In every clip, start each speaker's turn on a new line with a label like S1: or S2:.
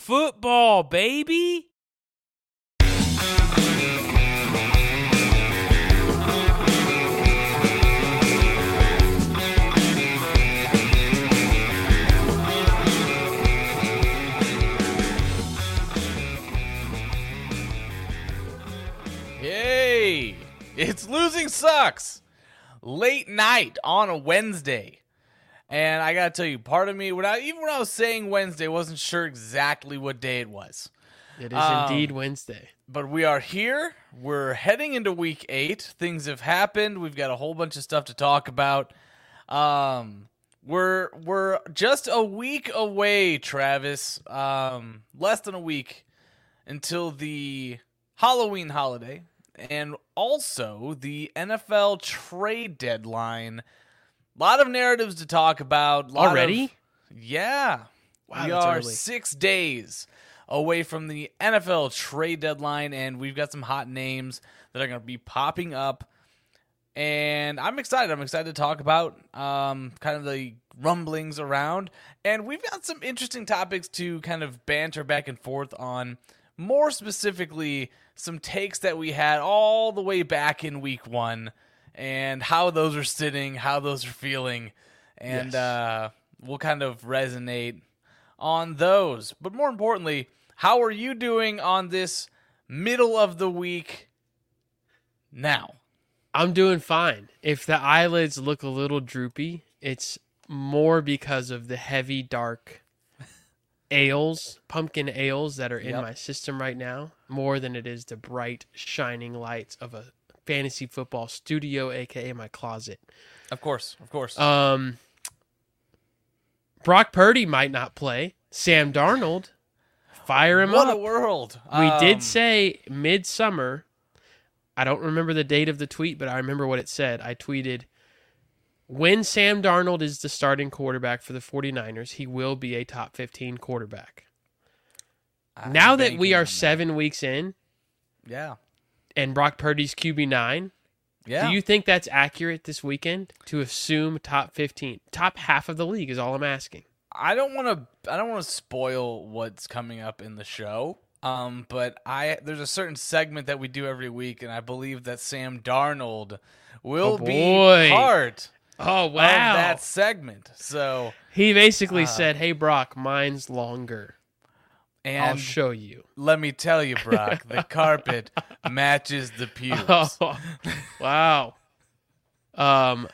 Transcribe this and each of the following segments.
S1: Football, baby. It's losing sucks. Late night on a Wednesday. And I gotta tell you, part of me, when I, even when I was saying Wednesday, wasn't sure exactly what day it was.
S2: It is
S1: Um,
S2: indeed Wednesday.
S1: But we are here. We're heading into week eight. Things have happened. We've got a whole bunch of stuff to talk about. Um, we're we're just a week away, Travis. Um, less than a week until the Halloween holiday, and also the NFL trade deadline. A lot of narratives to talk about. lot of-
S2: Already?
S1: yeah.
S2: Wow,
S1: we are
S2: early.
S1: six days away from the NFL trade deadline, and we've got some hot names that are going to be popping up. And I'm excited. I'm excited to talk about um, kind of the rumblings around. And we've got some interesting topics to kind of banter back and forth on. More specifically, some takes that we had all the way back in week one and how those are sitting, how those are feeling. And
S2: Yes.
S1: uh, we'll kind of resonate on those. But more importantly, how are you doing on this middle of the week now?
S2: I'm doing fine. If the eyelids look a little droopy, it's more because of the heavy, dark ales, pumpkin ales that are in
S1: Yep.
S2: my system right now, more than it is the bright, shining lights of a fantasy football studio, aka my closet.
S1: Of course, of course.
S2: Um, Brock Purdy might not play. Sam Darnold, fire him
S1: what
S2: up.
S1: a world.
S2: We
S1: Um,
S2: did say midsummer. I don't remember the date of the tweet, but I remember what it said. I tweeted when Sam Darnold is the starting quarterback for the 49ers, he will be a top 15 quarterback.
S1: I'm
S2: now that we are
S1: on that.
S2: 7 weeks in
S1: Yeah.
S2: And Brock Purdy's QB9,
S1: Yeah.
S2: do you think that's accurate this weekend to assume top 15? Top half of the league is all I'm asking.
S1: I don't want to I don't want to spoil what's coming up in the show. Um, but I there's a certain segment that we do every week, and I believe that Sam Darnold will
S2: Oh,
S1: be part
S2: Oh,
S1: of
S2: wow.
S1: that segment. So
S2: he basically
S1: Uh,
S2: said, "Hey Brock, mine's longer. I'll show you."
S1: let me tell you, Brock, the carpet matches the pews.
S2: Oh, wow. Um,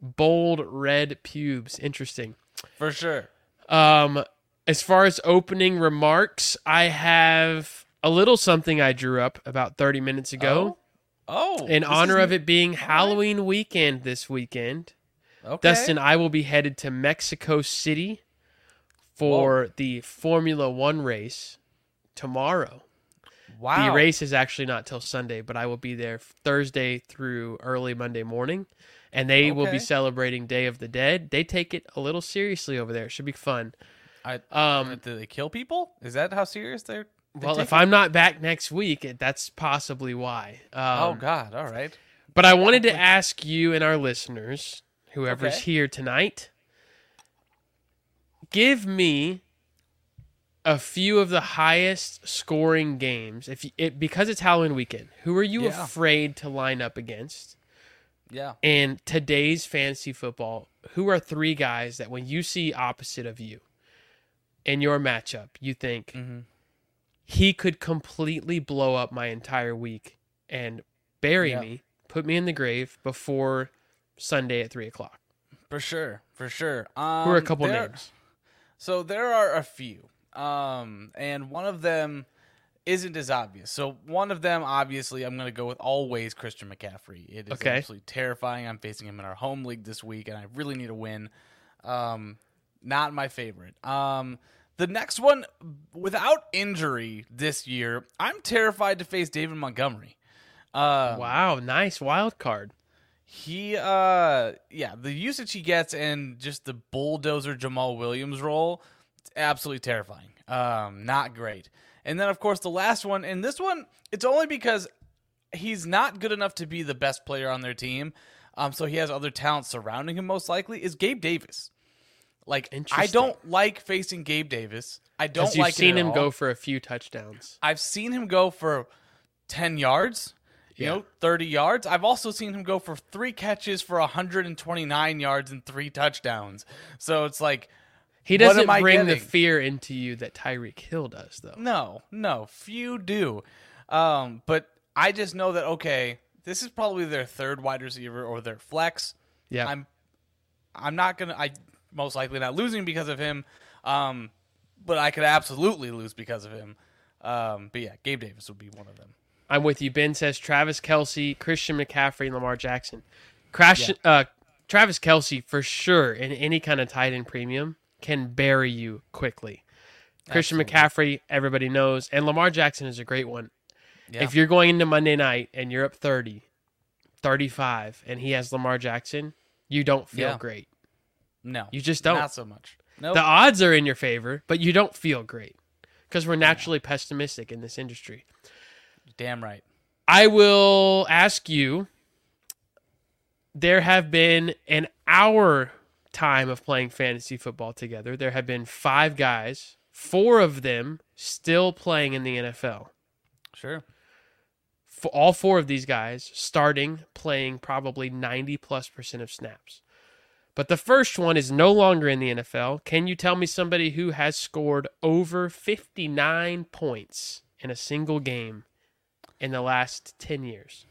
S2: bold red pubes. Interesting.
S1: For sure.
S2: Um, as far as opening remarks, I have a little something I drew up about 30 minutes ago
S1: Oh,
S2: in honor of it being Halloween weekend this weekend.
S1: Okay.
S2: Dustin, I will be headed to Mexico City for the Formula One race tomorrow.
S1: wow.
S2: The race is actually not till Sunday, but I will be there Thursday through early Monday morning, and they will be celebrating Day of the Dead. They take it a little seriously over there. It should be fun.
S1: I,
S2: Um,
S1: do they kill people? Is that how serious they're? they
S2: well, if
S1: it?
S2: I'm not back next week, that's possibly why. Um,
S1: oh God! All right.
S2: But I wanted to ask you and our listeners, whoever's
S1: Okay.
S2: here tonight, give me a few of the highest scoring games. If you, it because it's Halloween weekend, who are you
S1: Yeah.
S2: afraid to line up against?
S1: Yeah.
S2: And today's fantasy football, who are three guys that when you see opposite of you in your matchup, you think
S1: Mhm.
S2: he could completely blow up my entire week and bury
S1: Yeah.
S2: me, put me in the grave before Sunday at three o'clock.
S1: For sure. For sure. Um,
S2: Who are a couple
S1: there-
S2: names?
S1: So there are a few, um, and one of them isn't as obvious. So one of them, obviously, I'm going to go with always Christian McCaffrey. It is
S2: Okay.
S1: absolutely terrifying. I'm facing him in our home league this week, and I really need a win. Um, not my favorite. Um, the next one, without injury this year, I'm terrified to face David Montgomery. Uh,
S2: wow, nice wild card.
S1: He, uh, yeah, the usage he gets and just the bulldozer Jamaal Williams role, it's absolutely terrifying. Um, not great. And then, of course, the last one, and this one, it's only because he's not good enough to be the best player on their team. Um, so he has other talent surrounding him, most likely, is Gabe Davis. Like I don't like facing Gabe Davis. I don't
S2: you've
S1: like
S2: seen him
S1: all.
S2: go for a few touchdowns.
S1: I've seen him go for 10 yards, you
S2: Yeah.
S1: know, 30 yards. I've also seen him go for three catches for 129 yards and three touchdowns. So it's like,
S2: He doesn't bring the fear into you that Tyreek Hill does, though.
S1: no, no, few do. Um, but I just know that, okay, this is probably their third wide receiver or their flex.
S2: Yeah.
S1: I'm I'm not gonna I most likely not losing because of him. Um, but I could absolutely lose because of him. Um, but yeah, Gabe Davis would be one of them.
S2: I'm with you. Ben says Travis Kelce, Christian McCaffrey, and Lamar Jackson. Crash, uh, Travis Kelce for sure in any kind of tight end premium can bury you quickly. Christian McCaffrey, everybody knows, and Lamar Jackson is a great one.
S1: Yeah.
S2: If you're going into Monday night and you're up 30, 35, and he has Lamar Jackson, you don't feel
S1: Yeah.
S2: great.
S1: No,
S2: You just don't.
S1: Not so much. No,
S2: The odds are in your favor, but you don't feel great because we're naturally pessimistic in this industry.
S1: Damn right.
S2: I will ask you there have been an hour time of playing fantasy football together. There have been five guys, four of them still playing in the NFL.
S1: Sure.
S2: For all four of these guys starting playing probably 90 plus percent of snaps. But the first one is no longer in the NFL. Can you tell me somebody who has scored over 59 points in a single game in the last 10 years?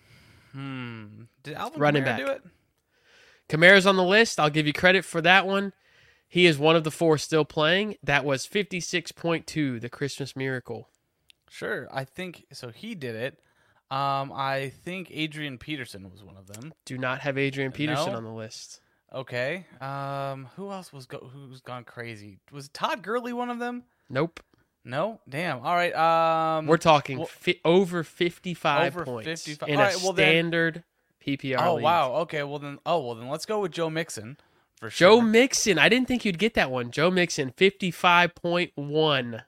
S1: Hmm. Did Alvin
S2: Running
S1: Kamara
S2: back.
S1: do it?
S2: Kamara's on the list. I'll give you credit for that one. He is one of the four still playing. That was 56.2, the Christmas miracle.
S1: Sure. I think so. He did it. Um, I think Adrian Peterson was one of them.
S2: Do not have Adrian Peterson
S1: No.
S2: on the list.
S1: Okay. Um, who else was go- who's gone crazy? Was Todd Gurley one of them?
S2: Nope.
S1: No. Damn. All right. Um,
S2: We're talking
S1: well-
S2: fi- over 55
S1: Over
S2: points
S1: 55
S2: in
S1: All
S2: a
S1: right, well then-
S2: standard PPR
S1: Oh
S2: league.
S1: wow. Okay. Well then. Oh well then. Let's go with Joe Mixon for
S2: Joe
S1: sure.
S2: Mixon. I didn't think you'd get that one. Joe Mixon, 55.1.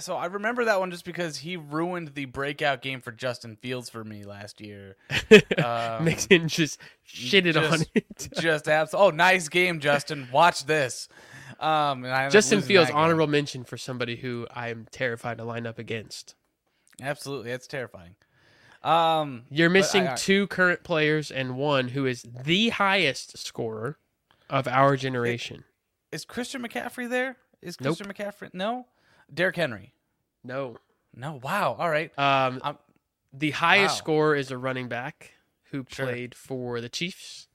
S1: So I remember that one just because he ruined the breakout game for Justin Fields for me last year. Um,
S2: Mixon just shitted on
S1: just-
S2: it.
S1: just abs- Oh, nice game, Justin. Watch this. Um,
S2: Justin Fields, honorable mention for somebody who I'm terrified to line up against.
S1: Absolutely, that's terrifying. Um,
S2: You're missing
S1: I- I-
S2: two current players and one who is the highest scorer of our generation.
S1: is Christian McCaffrey there? Is
S2: Nope.
S1: Christian McCaffrey? No. Derrick Henry.
S2: No.
S1: No. Wow. All right.
S2: Um,
S1: I'm-
S2: the highest
S1: wow.
S2: scorer is a running back who
S1: Sure.
S2: played for the Chiefs.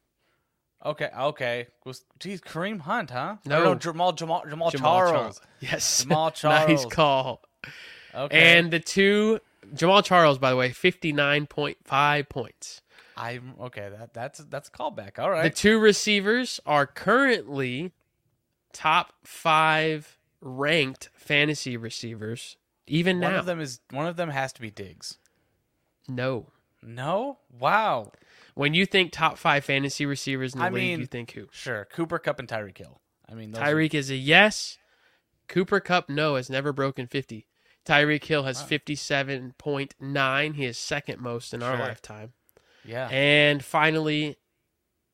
S1: Okay. Okay. Was geez Kareem Hunt? Huh? Or
S2: No.
S1: Jamal Jamal Jamal,
S2: Jamaal
S1: Charles.
S2: Yes. Jamaal
S1: Charles.
S2: nice call.
S1: Okay.
S2: And the two, Jamaal Charles, by the way, 59.5 points.
S1: I'm okay. That that's that's a callback. All right.
S2: The two receivers are currently top five ranked fantasy receivers. Even
S1: one
S2: now.
S1: of them is one of them has to be Diggs.
S2: no.
S1: No. Wow.
S2: When you think top five fantasy receivers in the
S1: I
S2: league,
S1: mean,
S2: you think who?
S1: Sure. Cooper Kupp and Tyreek Hill. I mean, those are-
S2: Tyreek is a yes. Cooper Kupp, no, has never broken 50. Tyreek Hill has 57.9. He is second most in our lifetime.
S1: yeah.
S2: And finally,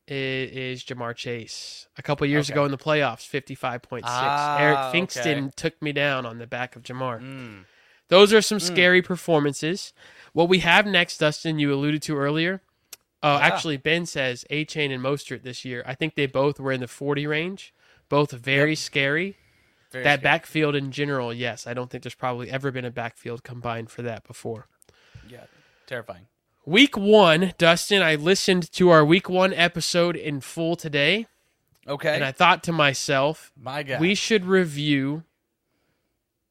S2: it is Ja'Marr Chase. A couple years
S1: Okay.
S2: ago in the playoffs, 55.6.
S1: Ah,
S2: Eric
S1: okay.
S2: Finkston took me down on the back of Ja'Marr.
S1: Mm.
S2: Those are some scary performances. What we have next, Dustin, you alluded to earlier. Oh,
S1: Yeah.
S2: actually, Ben says Achane and Mostert this year. I think they both were in the 40 range. Both very scary.
S1: Very
S2: that
S1: scary.
S2: backfield in general, yes. I don't think there's probably ever been a backfield combined for that before.
S1: Yeah. Terrifying.
S2: Week one, Dustin, I listened to our week one episode in full today,
S1: Okay.
S2: and I thought to myself,
S1: My God.
S2: we should review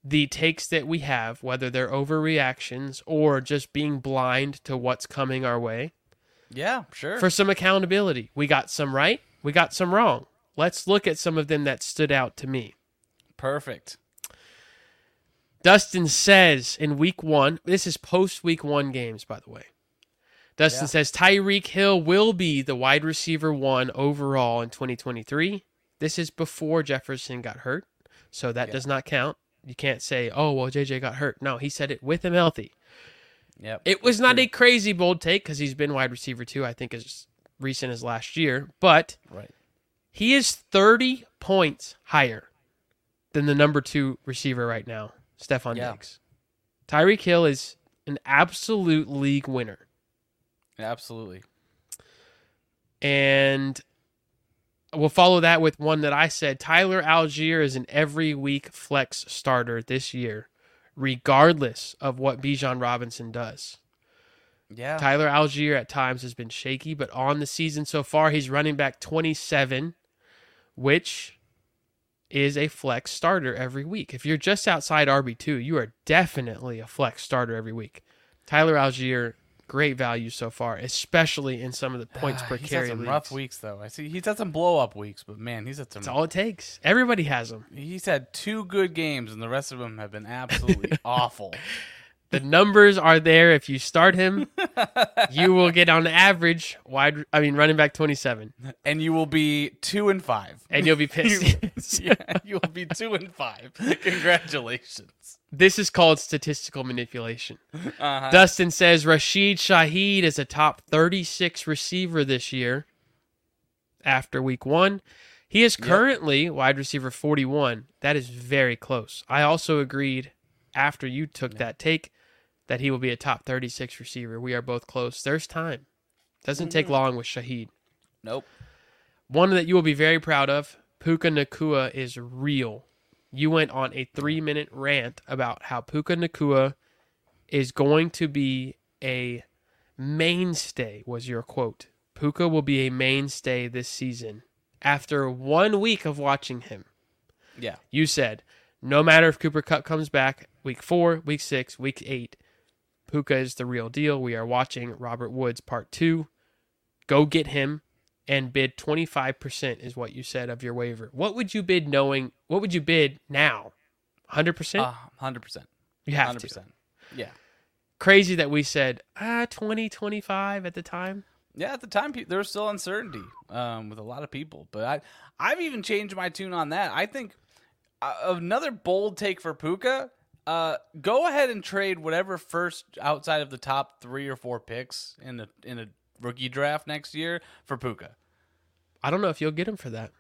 S2: the takes that we have, whether they're overreactions or just being blind to what's coming our way,
S1: yeah. Sure.
S2: for some accountability. We got some right, we got some wrong. Let's look at some of them that stood out to me.
S1: Perfect.
S2: Dustin says in week one, this is post week one games, by the way. Dustin
S1: Yeah.
S2: says Tyreek Hill will be the wide receiver one overall in 2023. This is before Jefferson got hurt, so that
S1: Yeah.
S2: does not count. You can't say, oh, well, JJ got hurt. No, he said it with him healthy.
S1: Yep.
S2: It was not a crazy bold take because he's been wide receiver too, I think, as recent as last year, but
S1: Right.
S2: He is 30 points higher than the number two receiver right now, Stefon
S1: Yeah.
S2: Diggs. Tyreek Hill is an absolute league winner.
S1: Absolutely.
S2: And we'll follow that with one that I said Tyler Allgeier is an every week flex starter this year, regardless of what Bijan Robinson does.
S1: Yeah.
S2: Tyler Allgeier at times has been shaky, but on the season so far, he's running back 27, which is a flex starter every week. If you're just outside RB2, you are definitely a flex starter every week. Tyler Allgeier, great value so far, especially in some of the ah, points per
S1: he's
S2: carry
S1: had some
S2: leagues.
S1: rough weeks though. I see he's had some blow up weeks, but man, he's had some.
S2: That's all it takes. Everybody has them.
S1: He's had two good games, and the rest of them have been absolutely awful.
S2: The numbers are there. If you start him, you will get on average wide. I mean, running back 27,
S1: And you will be two and five.
S2: and you'll be pissed.
S1: yeah, you will be two and five. Congratulations.
S2: This is called statistical manipulation.
S1: Uh-huh.
S2: Dustin says Rashid Shaheed is a top 36 receiver this year after week one. He is
S1: Yep.
S2: currently wide receiver 41. That is very close. I also agreed after you took that take that he will be a top 36 receiver. We are both close. There's time. Doesn't take long with Shaheed.
S1: Nope.
S2: One that you will be very proud of, Puka Nacua is real. You went on a three minute rant about how Puka Nacua is going to be a mainstay, was your quote. Puka will be a mainstay this season. After one week of watching him,
S1: Yeah.
S2: you said, no matter if Cooper Kupp comes back week four, week six, week eight, Puka is the real deal. We are watching Robert Woods part two. Go get him and bid 25% is what you said of your waiver. What would you bid knowing, what would you bid now? 100%?
S1: Uh, 100%.
S2: you have
S1: 100%.
S2: to.
S1: Yeah.
S2: Crazy that we said, ah, 20, 25 at the time.
S1: Yeah, at the time there was still uncertainty um, with a lot of people, but I I've even changed my tune on that. I think uh, another bold take for Puka. Uh, go ahead and trade whatever first outside of the top three or four picks in a in a rookie draft next year for Puka.
S2: I don't know if you'll get him for that.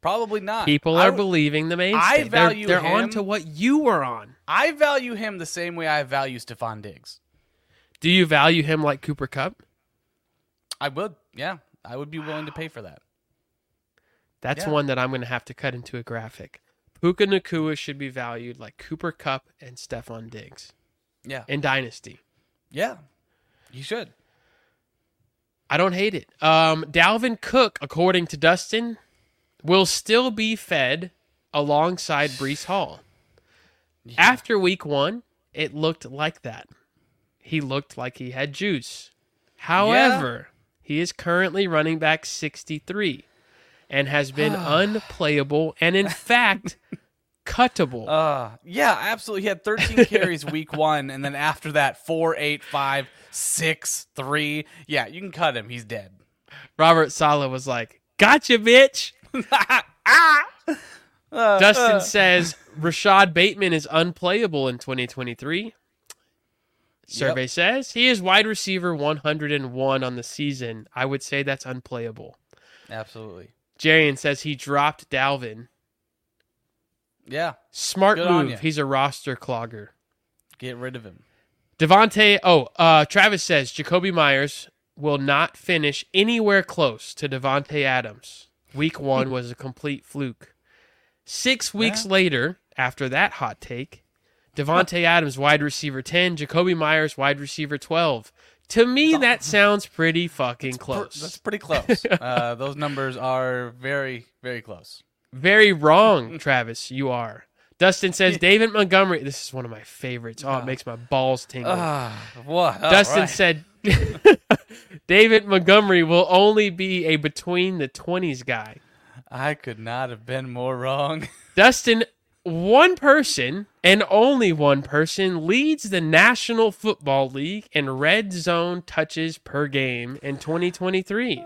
S1: Probably not.
S2: People are
S1: would-
S2: believing the mainstay.
S1: I
S2: They're-
S1: value
S2: they're,
S1: him-
S2: on to what you were on.
S1: I value him the same way I value Stefon Diggs.
S2: Do you value him like Cooper Kupp?
S1: I would, yeah, I would be willing to pay for that.
S2: That's
S1: Yeah.
S2: one that I'm going to have to cut into a graphic. Puka Nacua should be valued like Cooper Kupp and Stefon Diggs
S1: Yeah,
S2: in Dynasty.
S1: yeah, you should.
S2: I don't hate it. Um, Dalvin Cook, according to Dustin, will still be fed alongside Breece Hall. After week one, it looked like that. He looked like he had juice. However, he is currently running back 63 and has been unplayable and, in fact, cuttable.
S1: Uh, yeah, absolutely. He had 13 carries week one, and then after that, four, eight, five, six, three. Yeah, you can cut him. He's dead.
S2: Robert Saleh was like, Gotcha, bitch.
S1: Uh,
S2: Dustin says Rashod Bateman is unplayable in 2023. Survey says he is wide receiver 101 on the season. I would say that's unplayable.
S1: absolutely.
S2: Jarian says he dropped Dalvin.
S1: Yeah,
S2: Smart
S1: Good on
S2: move.
S1: ya.
S2: He's a roster clogger.
S1: get rid of him.
S2: Davante, oh, uh, Travis says Jakobi Meyers will not finish anywhere close to Davante Adams. Week one was a complete fluke. Six weeks later, after that hot take, Davante Adams, wide receiver 10, Jakobi Meyers, wide receiver 12. To me, that sounds pretty fucking
S1: Per-
S2: close.
S1: That's pretty close. uh, those numbers are very, very close.
S2: Very wrong, Travis. You are. Dustin says David Montgomery. This is one of my favorites. Oh, it makes my balls tingle.
S1: Ah, what? All
S2: Dustin
S1: right.
S2: said David Montgomery will only be a between the 20s guy.
S1: I could not have been more wrong.
S2: Dustin, one person and only one person leads the National Football League in red zone touches per game in 2023.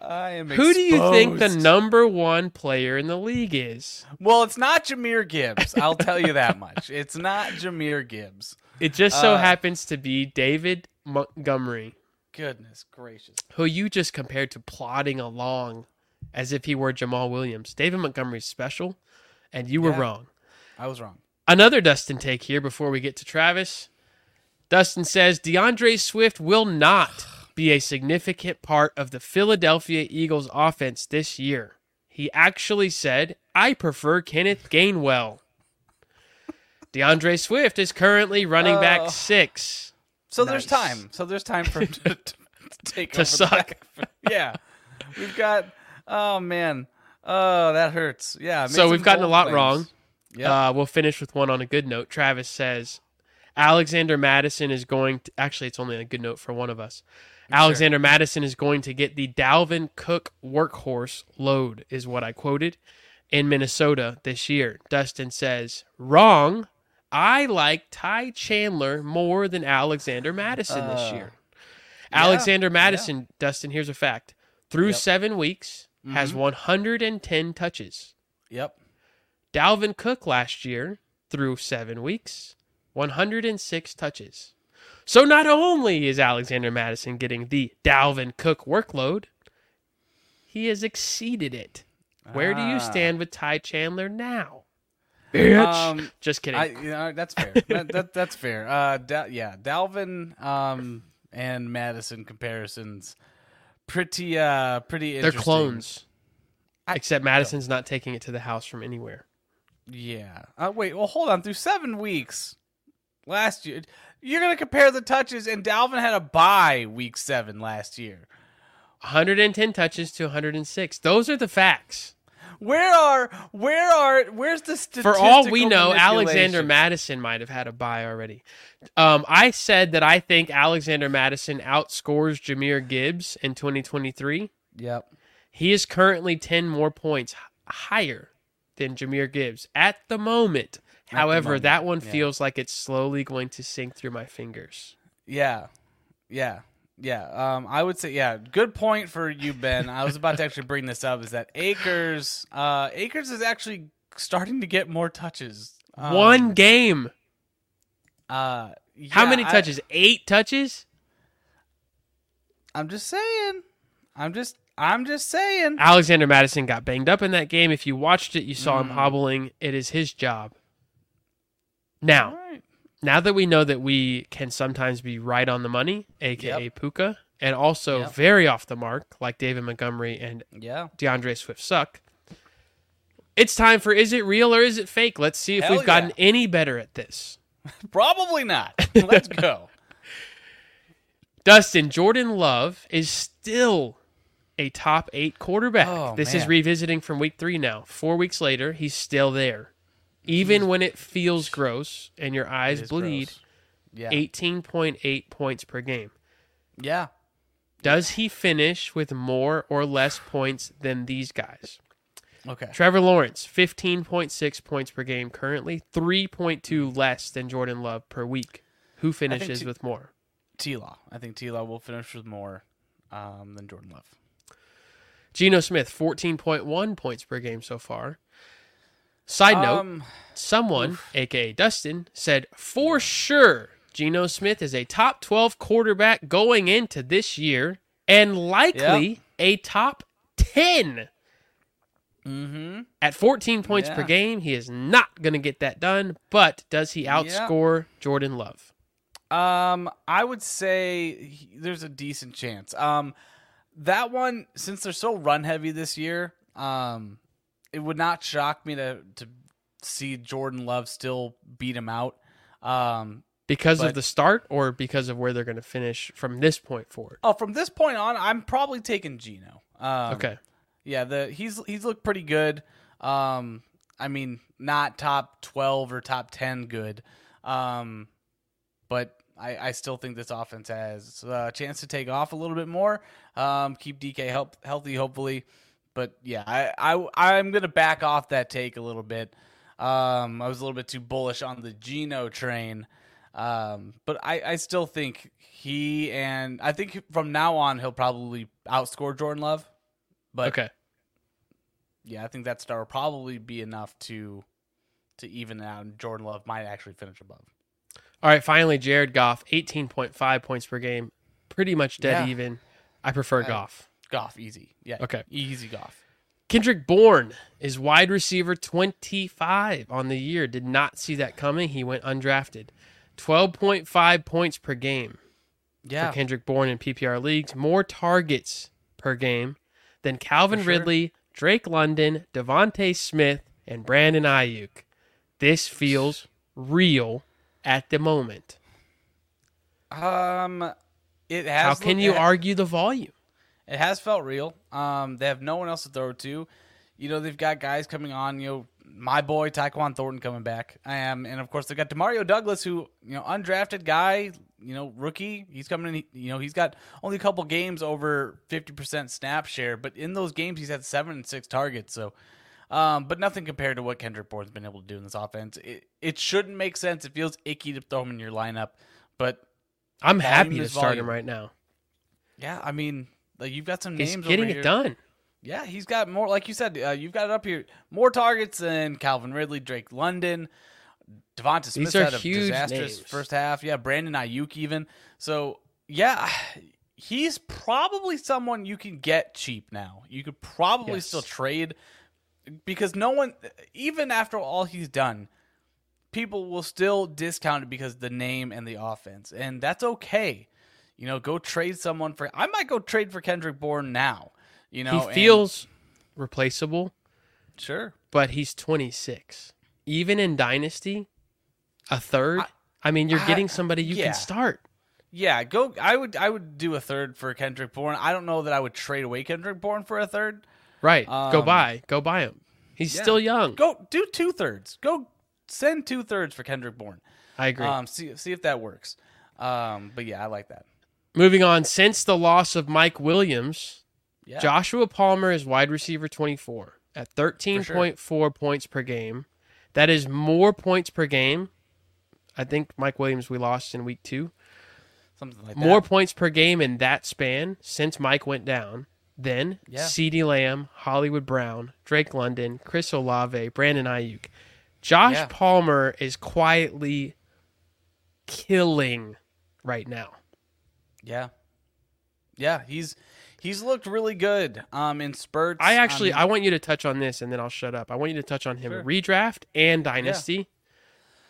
S1: I am.
S2: Who do you think the number one player in the league is?
S1: Well, it's not Jahmyr Gibbs. I'll tell you that much. It's not Jahmyr Gibbs.
S2: It just so
S1: Uh,
S2: happens to be David Montgomery,
S1: Goodness gracious.
S2: who you just compared to plodding along as if he were Jamaal Williams. David Montgomery's special, and you were wrong.
S1: I was wrong.
S2: Another Dustin take here before we get to Travis. Dustin says D'Andre Swift will not be a significant part of the Philadelphia Eagles offense this year. He actually said, I prefer Kenneth Gainwell. D'Andre Swift is currently running
S1: Oh.
S2: back six.
S1: So there's time. So there's time for him to, to take
S2: To
S1: over
S2: suck.
S1: back- Yeah, we've got. Oh man, oh that hurts. Yeah.
S2: So we've gotten a lot
S1: claims.
S2: wrong.
S1: Yep.
S2: Uh, we'll finish with one on a good note. Travis says Alexander Mattison is going to actually it's only a good note for one of us. Alexander Mattison is going to get the Dalvin Cook workhorse load, is what I quoted in Minnesota this year. Dustin says, Wrong. I like Ty Chandler more than Alexander Mattison this
S1: Uh,
S2: year.
S1: yeah,
S2: Alexander Mattison, Dustin, here's a fact. Through
S1: Yep. Mm-hmm.
S2: seven weeks, has 110 touches.
S1: Yep.
S2: Dalvin Cook last year, through seven weeks, 106 touches. So not only is Alexander Mattison getting the Dalvin Cook workload, he has exceeded it. Where do you
S1: Ah.
S2: stand with Ty Chandler now? Bitch.
S1: Um,
S2: Just kidding.
S1: I, you know, that's fair. that, that, that's fair. Uh, da- yeah, Dalvin um, and Mattison comparisons, pretty uh, pretty.
S2: They're
S1: Interesting.
S2: clones. Except Mattison's not taking it to the house from anywhere.
S1: Yeah. Uh, wait. Well, hold on. Through seven weeks last year, you're gonna compare the touches, and Dalvin had a bye week seven last year.
S2: 110 touches to 106. Those are the facts.
S1: Where are where are where's the statistical
S2: For all we know, Alexander? Mattison might have had a buy already. Um, I said that I think Alexander Mattison outscores Jahmyr Gibbs in 2023.
S1: Yep.
S2: He is currently 10 more points higher than Jahmyr Gibbs at the moment. However, that one
S1: yeah.
S2: feels like it's slowly going to sink through my fingers.
S1: Yeah. Yeah. Yeah. Um, I would say yeah. Good point for you, Ben. I was about to actually bring this up. Is that Akers? Uh, Akers is actually starting to get more touches. Um,
S2: one game.
S1: Uh,
S2: How
S1: yeah,
S2: many
S1: I-
S2: touches? Eight touches?
S1: I'm just saying. I'm just. I'm just saying.
S2: Alexander Mattison got banged up in that game. If you watched it, you saw him
S1: Mm.
S2: hobbling. It is his job. Now,
S1: right.
S2: now that we know that we can sometimes be right on the money, aka
S1: Yep.
S2: Puka, and also
S1: Yep.
S2: very off the mark, like David Montgomery and
S1: Yeah.
S2: D'Andre Swift suck. It's time for is it real or is it fake? Let's see if
S1: Hell
S2: we've gotten any better at this.
S1: Probably not. Let's go.
S2: Dustin Jordan Love is still a top eight quarterback.
S1: Oh,
S2: this is revisiting from week three now. Four weeks later, he's still there. Even when it feels gross and your eyes
S1: is
S2: bleed,
S1: gross. Yeah.
S2: 18.8 points per game.
S1: Yeah.
S2: Does he finish with more or less points than these guys?
S1: Okay.
S2: Trevor Lawrence, 15.6 points per game currently, 3.2 less than Jordan Love per week. Who finishes
S1: t-
S2: with more?
S1: T Law. I think T Law will finish with more um, than Jordan Love.
S2: Geno Smith, 14.1 points per game so far. Side note,
S1: Um,
S2: someone, aka Dustin, said for sure Geno Smith is a top 12 quarterback going into this year and likely a top 10.
S1: mm-hmm.
S2: At 14 points per game, he is not going to get that done, but does he outscore Jordan Love?
S1: Um, I would say he- there's a decent chance. Um, that one, since they're so run heavy this year, um, it would not shock me to to see Jordan Love still beat him out. Um,
S2: Because of the start or because of where they're going to finish from this point forward?
S1: oh, from this point on, I'm probably taking Geno. Um,
S2: Okay.
S1: Yeah, the he's he's looked pretty good. Um, I mean, not top twelve or top ten good, um, but I, I still think this offense has a chance to take off a little bit more. Um, keep DK help, healthy, hopefully. But yeah, I, I I'm gonna back off that take a little bit. Um, I was a little bit too bullish on the Geno train. Um, but I, I still think he and I think from now on he'll probably outscore Jordan Love. But
S2: Okay.
S1: yeah, I think that star will probably be enough to to even out. And Jordan Love might actually finish above.
S2: All right, finally, Jared Goff, 18.5 points per game. Pretty much dead
S1: Yeah.
S2: even. I prefer
S1: Uh,
S2: Goff.
S1: Goff, easy. Yeah.
S2: Okay.
S1: Easy Goff.
S2: Kendrick Bourne is wide receiver 25 on the year. Did not see that coming. He went undrafted. 12.5 points per game
S1: Yeah.
S2: for Kendrick Bourne in PPR leagues. More targets per game than Calvin
S1: sure.
S2: Ridley, Drake London, DeVonta Smith, and Brandon Aiyuk. This feels real at the moment.
S1: Um, it has.
S2: How can you
S1: it-
S2: argue the volume?
S1: It has felt real. Um, they have no one else to throw to. You know, they've got guys coming on. You know, my boy Tyquan Thornton coming back. Um, and of course they've got Demario Douglas, who you know, undrafted guy. You know, rookie. He's coming in. You know, he's got only a couple games over fifty percent snap share, but in those games he's had seven and six targets. So. Um, but nothing compared to what Kendrick Bourne's been able to do in this offense. It, it shouldn't make sense. It feels icky to throw him in your lineup, but
S2: I'm happy to start
S1: volume.
S2: him right now.
S1: yeah, I mean, like you've got some names.
S2: He's
S1: names
S2: getting it
S1: here.
S2: done.
S1: Yeah, he's got more. Like you said, uh, you've got it up here. More targets than Calvin Ridley, Drake London, DeVonta Smith
S2: are
S1: had a
S2: huge
S1: disastrous
S2: names.
S1: first half. Yeah, Brandon Aiyuk even. So yeah, he's probably someone you can get cheap now. You could probably
S2: Yes.
S1: still trade because no one, even after all he's done, people will still discount it because the name and the offense, and that's okay. You know, go trade someone for. I might go trade for Kendrick Bourne now. You know,
S2: he
S1: and-
S2: feels replaceable,
S1: sure.
S2: but he's 26. Even in Dynasty, a third. I,
S1: I-
S2: mean, you're
S1: I-
S2: getting somebody you
S1: yeah.
S2: can start.
S1: Yeah, go. I would. I would do a third for Kendrick Bourne. I don't know that I would trade away Kendrick Bourne for a third.
S2: Right. go
S1: Um,
S2: buy. Go buy him. He's
S1: yeah.
S2: still young.
S1: Go do two thirds. Go send two thirds for Kendrick Bourne.
S2: I agree.
S1: Um, see see if that works. Um, but yeah, I like that.
S2: Moving on, since the loss of Mike Williams,
S1: Yeah,
S2: Joshua Palmer is wide receiver 24 at 13.4 points per game. That is more points per game. I think Mike Williams we lost in week two.
S1: something like
S2: More
S1: that.
S2: points per game in that span since Mike went down than
S1: Yeah.
S2: CeeDee Lamb, Hollywood Brown, Drake London, Chris Olave, Brandon Aiyuk. Josh
S1: Yeah.
S2: Palmer is quietly killing right now.
S1: Yeah, yeah. He's he's looked really good. Um, in spurts.
S2: I actually
S1: Um,
S2: I want you to touch on this and then I'll shut up. I want you to touch on him
S1: Sure.
S2: redraft and dynasty.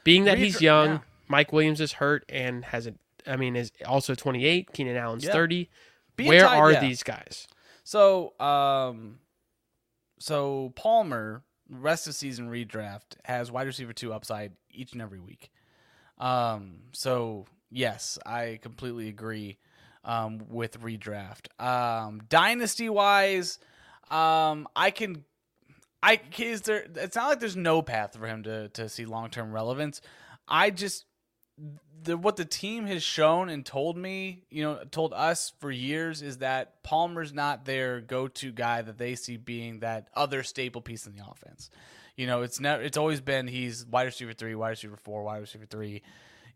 S2: Being that he's young,
S1: yeah.
S2: Mike Williams is hurt and has a I mean is also 28, Keenan Allen's
S1: Yeah.
S2: 30.
S1: being
S2: Where
S1: tied-
S2: are
S1: yeah.
S2: these guys?
S1: So, um, so Palmer, rest of season redraft has wide receiver two upside each and every week. Um, so yes, I completely agree. Um, with redraft. Um, dynasty wise, um, I can. I is there. It's not like there's no path for him to to see long term relevance. I just the what the team has shown and told me, you know, told us for years is that Palmer's not their go-to guy that they see being that other staple piece in the offense. You know, it's never it's always been he's wide receiver 3, wide receiver 4, wide receiver 3, you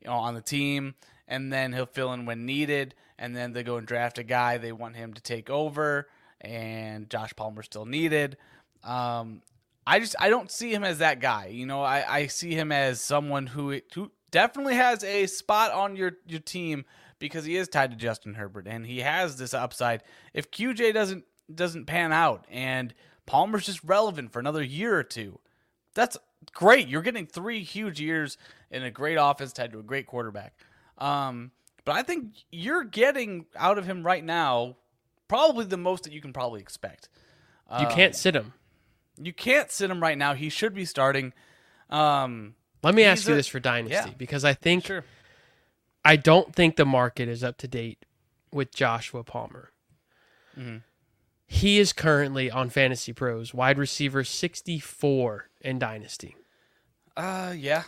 S1: know, on the team and then he'll fill in when needed and then they go and draft a guy they want him to take over and Josh Palmer's still needed. Um I just I don't see him as that guy. You know, I, I see him as someone who who definitely has a spot on your your team because he is tied to Justin Herbert and he has this upside. If QJ doesn't doesn't pan out and Palmer's just relevant for another year or two, that's great. You're getting three huge years in a great offense tied to a great quarterback. Um, but I think you're getting out of him right now probably the most that you can probably expect.
S2: You
S1: Um,
S2: can't sit him.
S1: you can't sit him right now. He should be starting. Um,
S2: Let me ask you
S1: a-
S2: this for dynasty
S1: yeah.
S2: because I think
S1: sure.
S2: I don't think the market is up to date with Joshua Palmer.
S1: Mhm.
S2: He is currently on Fantasy Pros wide receiver 64 in dynasty.
S1: Uh, yeah.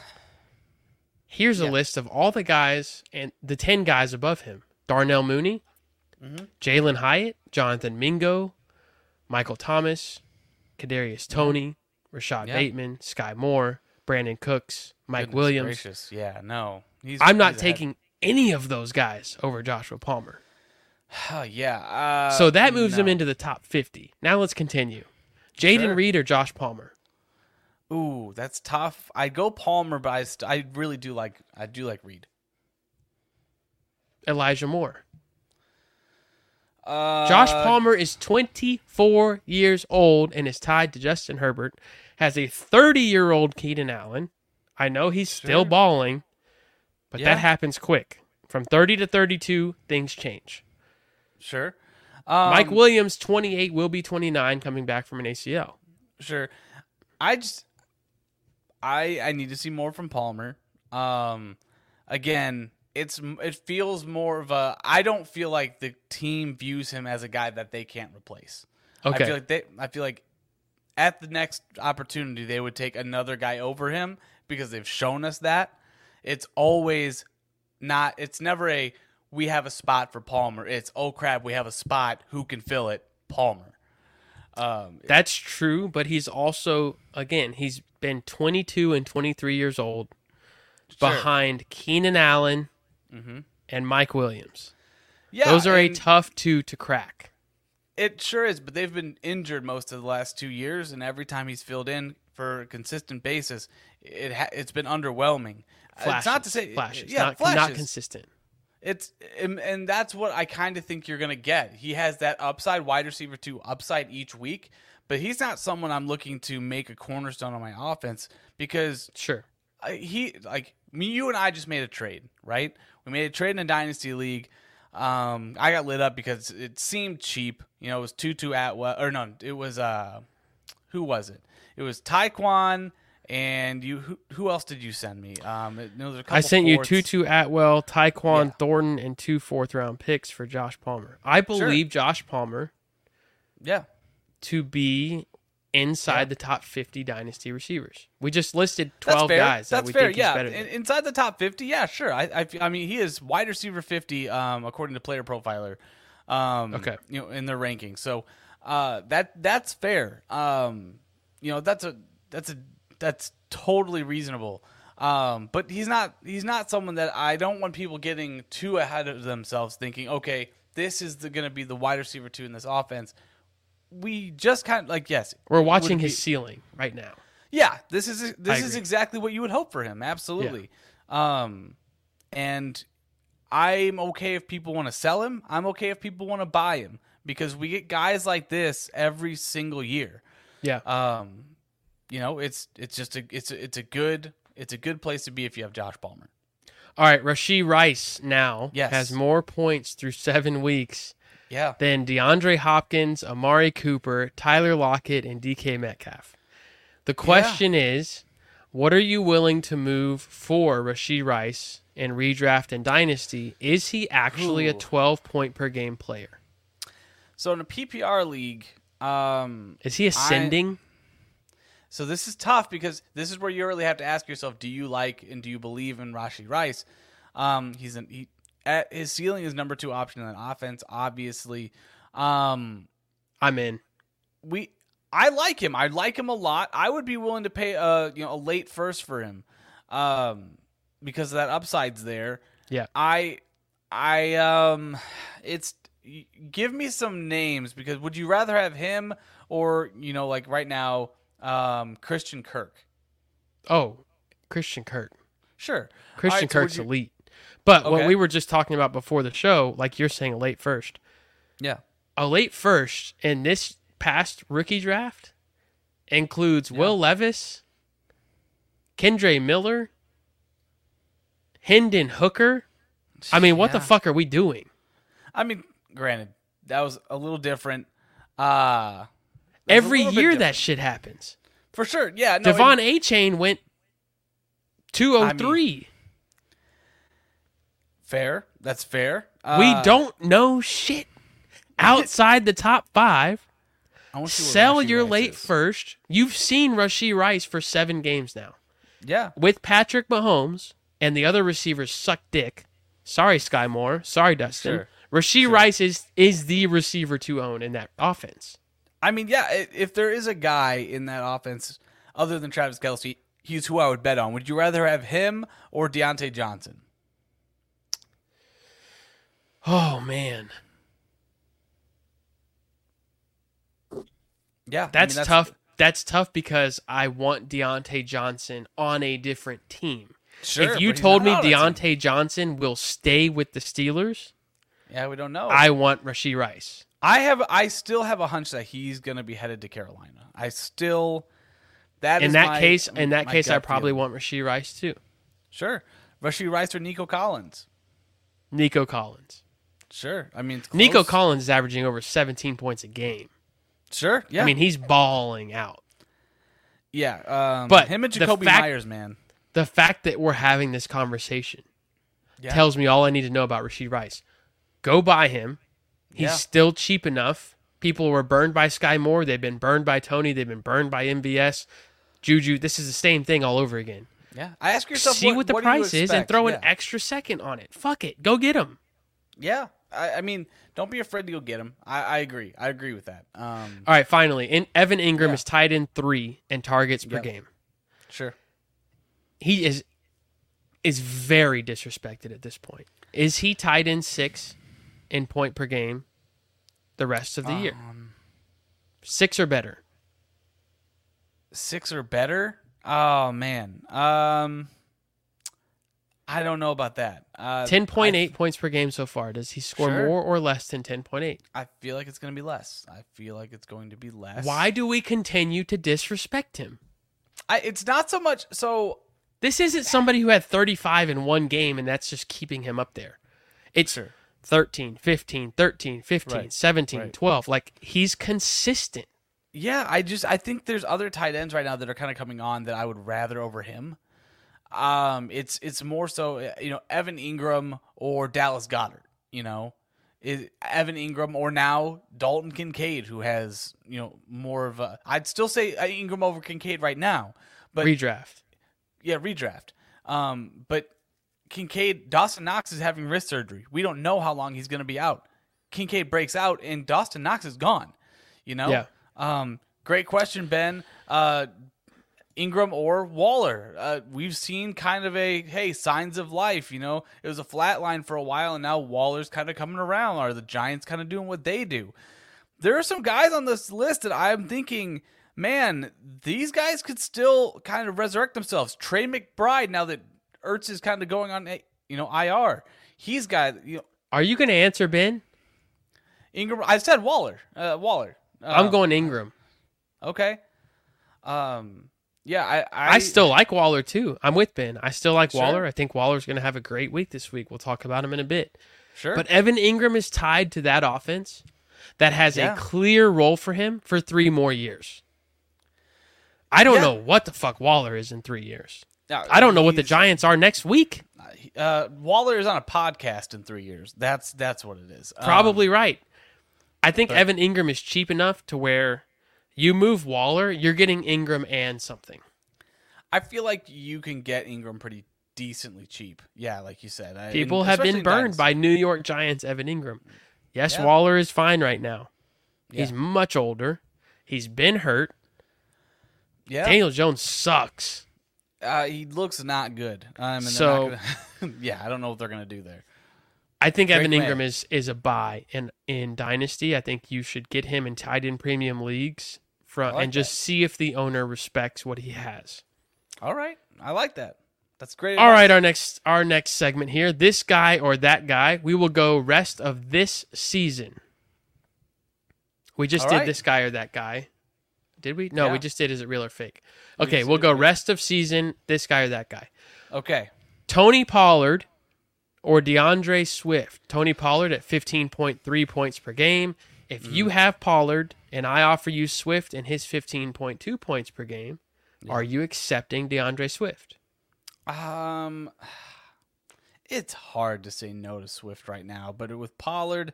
S2: Here's a
S1: Yeah.
S2: list of all the guys and the 10 guys above him Darnell Mooney,
S1: Mhm.
S2: Jalin Hyatt, Jonathan Mingo, Michael Thomas, Kadarius Toney, Rashod
S1: Yeah.
S2: Bateman, Skyy Moore, Brandin Cooks, Mike
S1: Goodness
S2: Williams.
S1: Gracious. Yeah. No. He's.
S2: I'm not
S1: he's ahead.
S2: taking any of those guys over Joshua Palmer.
S1: Oh, yeah. Uh,
S2: so that moves him into the top 50. Now let's continue. Jayden
S1: Sure.
S2: Reed or Josh Palmer?
S1: Ooh, that's tough. I'd go Palmer, but I, st- I really do like. I do like Reed.
S2: Elijah Moore.
S1: Uh,
S2: Josh Palmer is 24 years old and is tied to Justin Herbert. Has a 30 year old Keenan Allen. I know he's still
S1: Sure.
S2: balling, but
S1: Yeah.
S2: that happens quick. From 30 to 32, things change.
S1: Sure. Um,
S2: Mike Williams, 28, will be 29, coming back from an ACL.
S1: Sure. I just I I need to see more from Palmer. Um again, it's it feels more of a I don't feel like the team views him as a guy that they can't replace.
S2: Okay.
S1: I feel like they I feel like at the next opportunity they would take another guy over him because they've shown us that. It's always not it's never a we have a spot for Palmer. It's oh crap, we have a spot, who can fill it? Palmer. Um
S2: That's true, but he's also again he's been 22 and 23 years old
S1: Sure.
S2: behind Keenan Allen
S1: Mhm.
S2: and Mike Williams.
S1: Yeah,
S2: Those are a tough two to crack.
S1: it sure is, but they've been injured most of the last two years, and every time he's filled in for a consistent basis, it ha- it's been underwhelming.
S2: Flashes,
S1: it's not to say
S2: flashes,
S1: yeah,
S2: not,
S1: flashes.
S2: not consistent.
S1: It's and, and that's what I kind of think you're gonna get. He has that upside, wide receiver two upside each week, but he's not someone I'm looking to make a cornerstone on my offense because
S2: Sure.
S1: I- he like me you and I just made a trade, right? We made a trade in a dynasty league. Um, I got lit up because it seemed cheap. You know, it was Tutu Atwell or no, it was uh, who was it? It was Tyquan and you. Who, who else did you send me? Um, it, no, there's a couple
S2: I sent you
S1: fourths.
S2: Tutu Atwell, Tyquan
S1: Yeah.
S2: Thornton, and two fourth round picks for Josh Palmer. I believe Josh Palmer
S1: Yeah,
S2: to be inside
S1: Yeah.
S2: the top 50 dynasty receivers. We just listed 12
S1: fair.
S2: guys that
S1: that's
S2: we
S1: fair.
S2: think
S1: yeah,
S2: better
S1: inside the top fifty. Yeah, sure. I, I, I mean, he is wide receiver fifty, um, according to Player Profiler. Um,
S2: Okay.
S1: you know, in their rankings. So, uh, that that's fair. Um, you know, that's a that's a that's totally reasonable. Um, but he's not he's not someone that I don't want people getting too ahead of themselves, thinking, okay, this is going to be the wide receiver two in this offense. We just kind of like yes,
S2: We're watching
S1: be-
S2: his ceiling right now.
S1: yeah, this is this is exactly what you would hope for him. Absolutely. Um, and I'm okay if people want to sell him. I'm okay if people want to buy him because we get guys like this every single year.
S2: Yeah.
S1: Um, you know, it's it's just a it's a, it's a good it's a good place to be if you have Josh Palmer.
S2: All right, Rashee Rice now
S1: Yes.
S2: has more points through seven weeks
S1: Yeah.
S2: than DeAndre Hopkins, Amari Cooper, Tyler Lockett, and DK Metcalf. The question is, what are you willing to move for Rashee Rice in redraft and dynasty? Is he actually a 12 point per game player?
S1: So in a PPR league, um,
S2: Is he ascending?
S1: So this is tough because this is where you really have to ask yourself: Do you like and do you believe in Rashee Rice? Um, he's an he, at his ceiling is number two option on offense. Obviously, um,
S2: I'm in.
S1: we I like him. I like him a lot. I would be willing to pay a you know a late first for him, um, because that upside's there.
S2: Yeah.
S1: I I um, it's give me some names because would you rather have him or you know like right now um Christian Kirk?
S2: Oh, Christian Kirk.
S1: Sure.
S2: Christian
S1: right, so
S2: Kirk's
S1: you-
S2: elite. But what we were just talking about before the show, like you're saying, a late first.
S1: Yeah.
S2: A late first in this past rookie draft includes Will Levis, Kendre Miller, Hendon Hooker. I mean, what the fuck are we doing?
S1: I mean, granted, that was a little different. Uh
S2: Every year that shit happens.
S1: for sure. Yeah. No,
S2: Devon A Chain went 203.
S1: Fair. That's fair.
S2: we
S1: Uh,
S2: don't know shit outside the top five. Sell your
S1: Rice
S2: late
S1: is.
S2: first. You've seen Rashee Rice for seven games now.
S1: Yeah.
S2: With Patrick Mahomes and the other receivers suck dick. Sorry, Skyy Moore. Sorry, Dustin.
S1: Sure.
S2: Rashee Rice is is the receiver to own in that offense.
S1: I mean, yeah. If there is a guy in that offense other than Travis Kelce, he's who I would bet on. Would you rather have him or Diontae Johnson?
S2: Oh man,
S1: Yeah, I
S2: that's, tough. That's tough because I want Diontae Johnson on a different team.
S1: Sure,
S2: if you told me
S1: on.
S2: Diontae Johnson will stay with the Steelers,
S1: Yeah, we don't know.
S2: I want Rashee Rice.
S1: I have I still have a hunch that he's going to be headed to Carolina. I still that
S2: in
S1: is
S2: that
S1: my-
S2: case, in that case, I probably
S1: feeling.
S2: want Rashee Rice too.
S1: sure Rashee Rice or Nico Collins.
S2: Nico Collins.
S1: Sure, I mean it's
S2: Nico. Collins is averaging over 17 points a game.
S1: Sure, yeah,
S2: I mean, he's balling out.
S1: yeah. Um,
S2: But
S1: him and Jakobi
S2: fact-
S1: Meyers, man.
S2: The fact that we're having this conversation
S1: Yeah.
S2: tells me all I need to know about Rashee Rice. Go buy him. He's
S1: Yeah.
S2: still cheap enough. People were burned by Skyy Moore. They've been burned by Toney. They've been burned by MVS. Juju. This is the same thing all over again.
S1: Yeah, I ask yourself,
S2: See
S1: what,
S2: what, the
S1: what
S2: price is and throw
S1: yeah.
S2: an extra second on it. Fuck it. Go get him.
S1: Yeah, I, I mean, don't be afraid to go get him. I, I agree. I agree with that. Um,
S2: All right, finally. In, Evan Engram
S1: Yeah.
S2: is tied in three and targets per
S1: Yep.
S2: game.
S1: sure.
S2: He is is very disrespected at this point. Is he tied in six in point per game the rest of the year?
S1: Um,
S2: Six or better.
S1: six or better. Oh man. Um, I don't know about that. Uh,
S2: Ten point eight points per game so far. Does he score
S1: Sure.
S2: more or less than ten point eight?
S1: I feel like it's going to be less. I feel like it's going to be less.
S2: Why do we continue to disrespect him?
S1: I, it's not so much. So
S2: This isn't somebody who had 35 in one game and that's just keeping him up there. It's
S1: Sure.
S2: 13, 15, 13, 15,
S1: Right.
S2: 17,
S1: Right.
S2: 12. Like he's consistent.
S1: yeah, I just I think there's other tight ends right now that are kind of coming on that I would rather over him. Um, it's it's more so you know Evan Engram or Dallas Goedert. You know, is Evan Engram or now Dalton Kincaid, who has you know more of a. I'd still say Engram over Kincaid right now, but
S2: Redraft.
S1: yeah, redraft. Um, but Kincaid, Dawson Knox is having wrist surgery. We don't know how long he's going to be out. Kincaid breaks out, and Dawson Knox is gone. You know.
S2: Yeah.
S1: Um, great question, Ben. Uh, Engram or Waller. Uh, we've seen kind of a hey signs of life. You know, it was a flat line for a while, and now Waller's kind of coming around. Are the Giants kind of doing what they do? There are some guys on this list that I'm thinking, man, these guys could still kind of resurrect themselves. Trey McBride, now that Ertz is kind of going on, eh, you know, IR, he's got you know
S2: Are you going to answer, Ben?
S1: Engram. I said Waller. Uh, Waller. Uh,
S2: I'm going Engram.
S1: Okay. Um. Yeah. I. I,
S2: I still like Waller too. I'm with Ben. I still like
S1: Sure.
S2: Waller. I think Waller's going to have a great week this week. We'll talk about him in a bit.
S1: sure.
S2: But Evan Engram is tied to that offense that has
S1: Yeah.
S2: a clear role for him for three more years. I don't
S1: Yeah.
S2: know what the fuck Waller is in three years.
S1: Now,
S2: I don't know what the Giants are next week.
S1: Uh, Waller is on a podcast in three years. That's that's what it is. Um,
S2: Probably right. I think
S1: but-
S2: Evan Ingram is cheap enough to where you move Waller, you're getting Engram and something.
S1: I feel like you can get Engram pretty decently cheap. Yeah, like you said. I-
S2: People have been burned by New York Giants Evan Engram. Yes,
S1: Yeah.
S2: Waller is fine right now. He's
S1: Yeah.
S2: much older. He's been hurt.
S1: Yeah,
S2: Daniel Jones sucks.
S1: uh, he looks not good. Um,
S2: So-
S1: gonna, yeah, I don't know what they're gonna do there.
S2: I think Evan. Engram is is a buy in in dynasty. I think you should get him in tied in premium leagues from
S1: like
S2: and just see if the owner respects what he has.
S1: All right, I like that. That's great.
S2: All
S1: advice.
S2: right, our next our next segment here, this guy or that guy, we will go rest of this season. We just
S1: All
S2: did
S1: right.
S2: this guy or that guy. Did we? No,
S1: Yeah.
S2: we just did is it real or fake? Okay,
S1: just
S2: we'll go rest of season, this guy or that guy.
S1: Okay.
S2: Tony Pollard or D'Andre Swift. Tony Pollard at 15.3 points per game. If you
S1: Mm.
S2: have Pollard and I offer you Swift and his 15.2 points per game, are you accepting D'Andre Swift?
S1: Um, it's hard to say no to Swift right now, but with Pollard,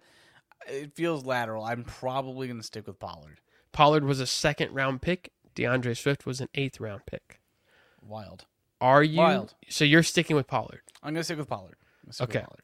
S1: it feels lateral. I'm probably gonna stick with Pollard.
S2: Pollard was a second round pick. D'Andre Swift was an eighth round pick.
S1: Wild.
S2: Are you?
S1: Wild.
S2: So you're sticking with Pollard.
S1: I'm gonna stick with Pollard. I'm gonna stick with
S2: Okay.
S1: Pollard.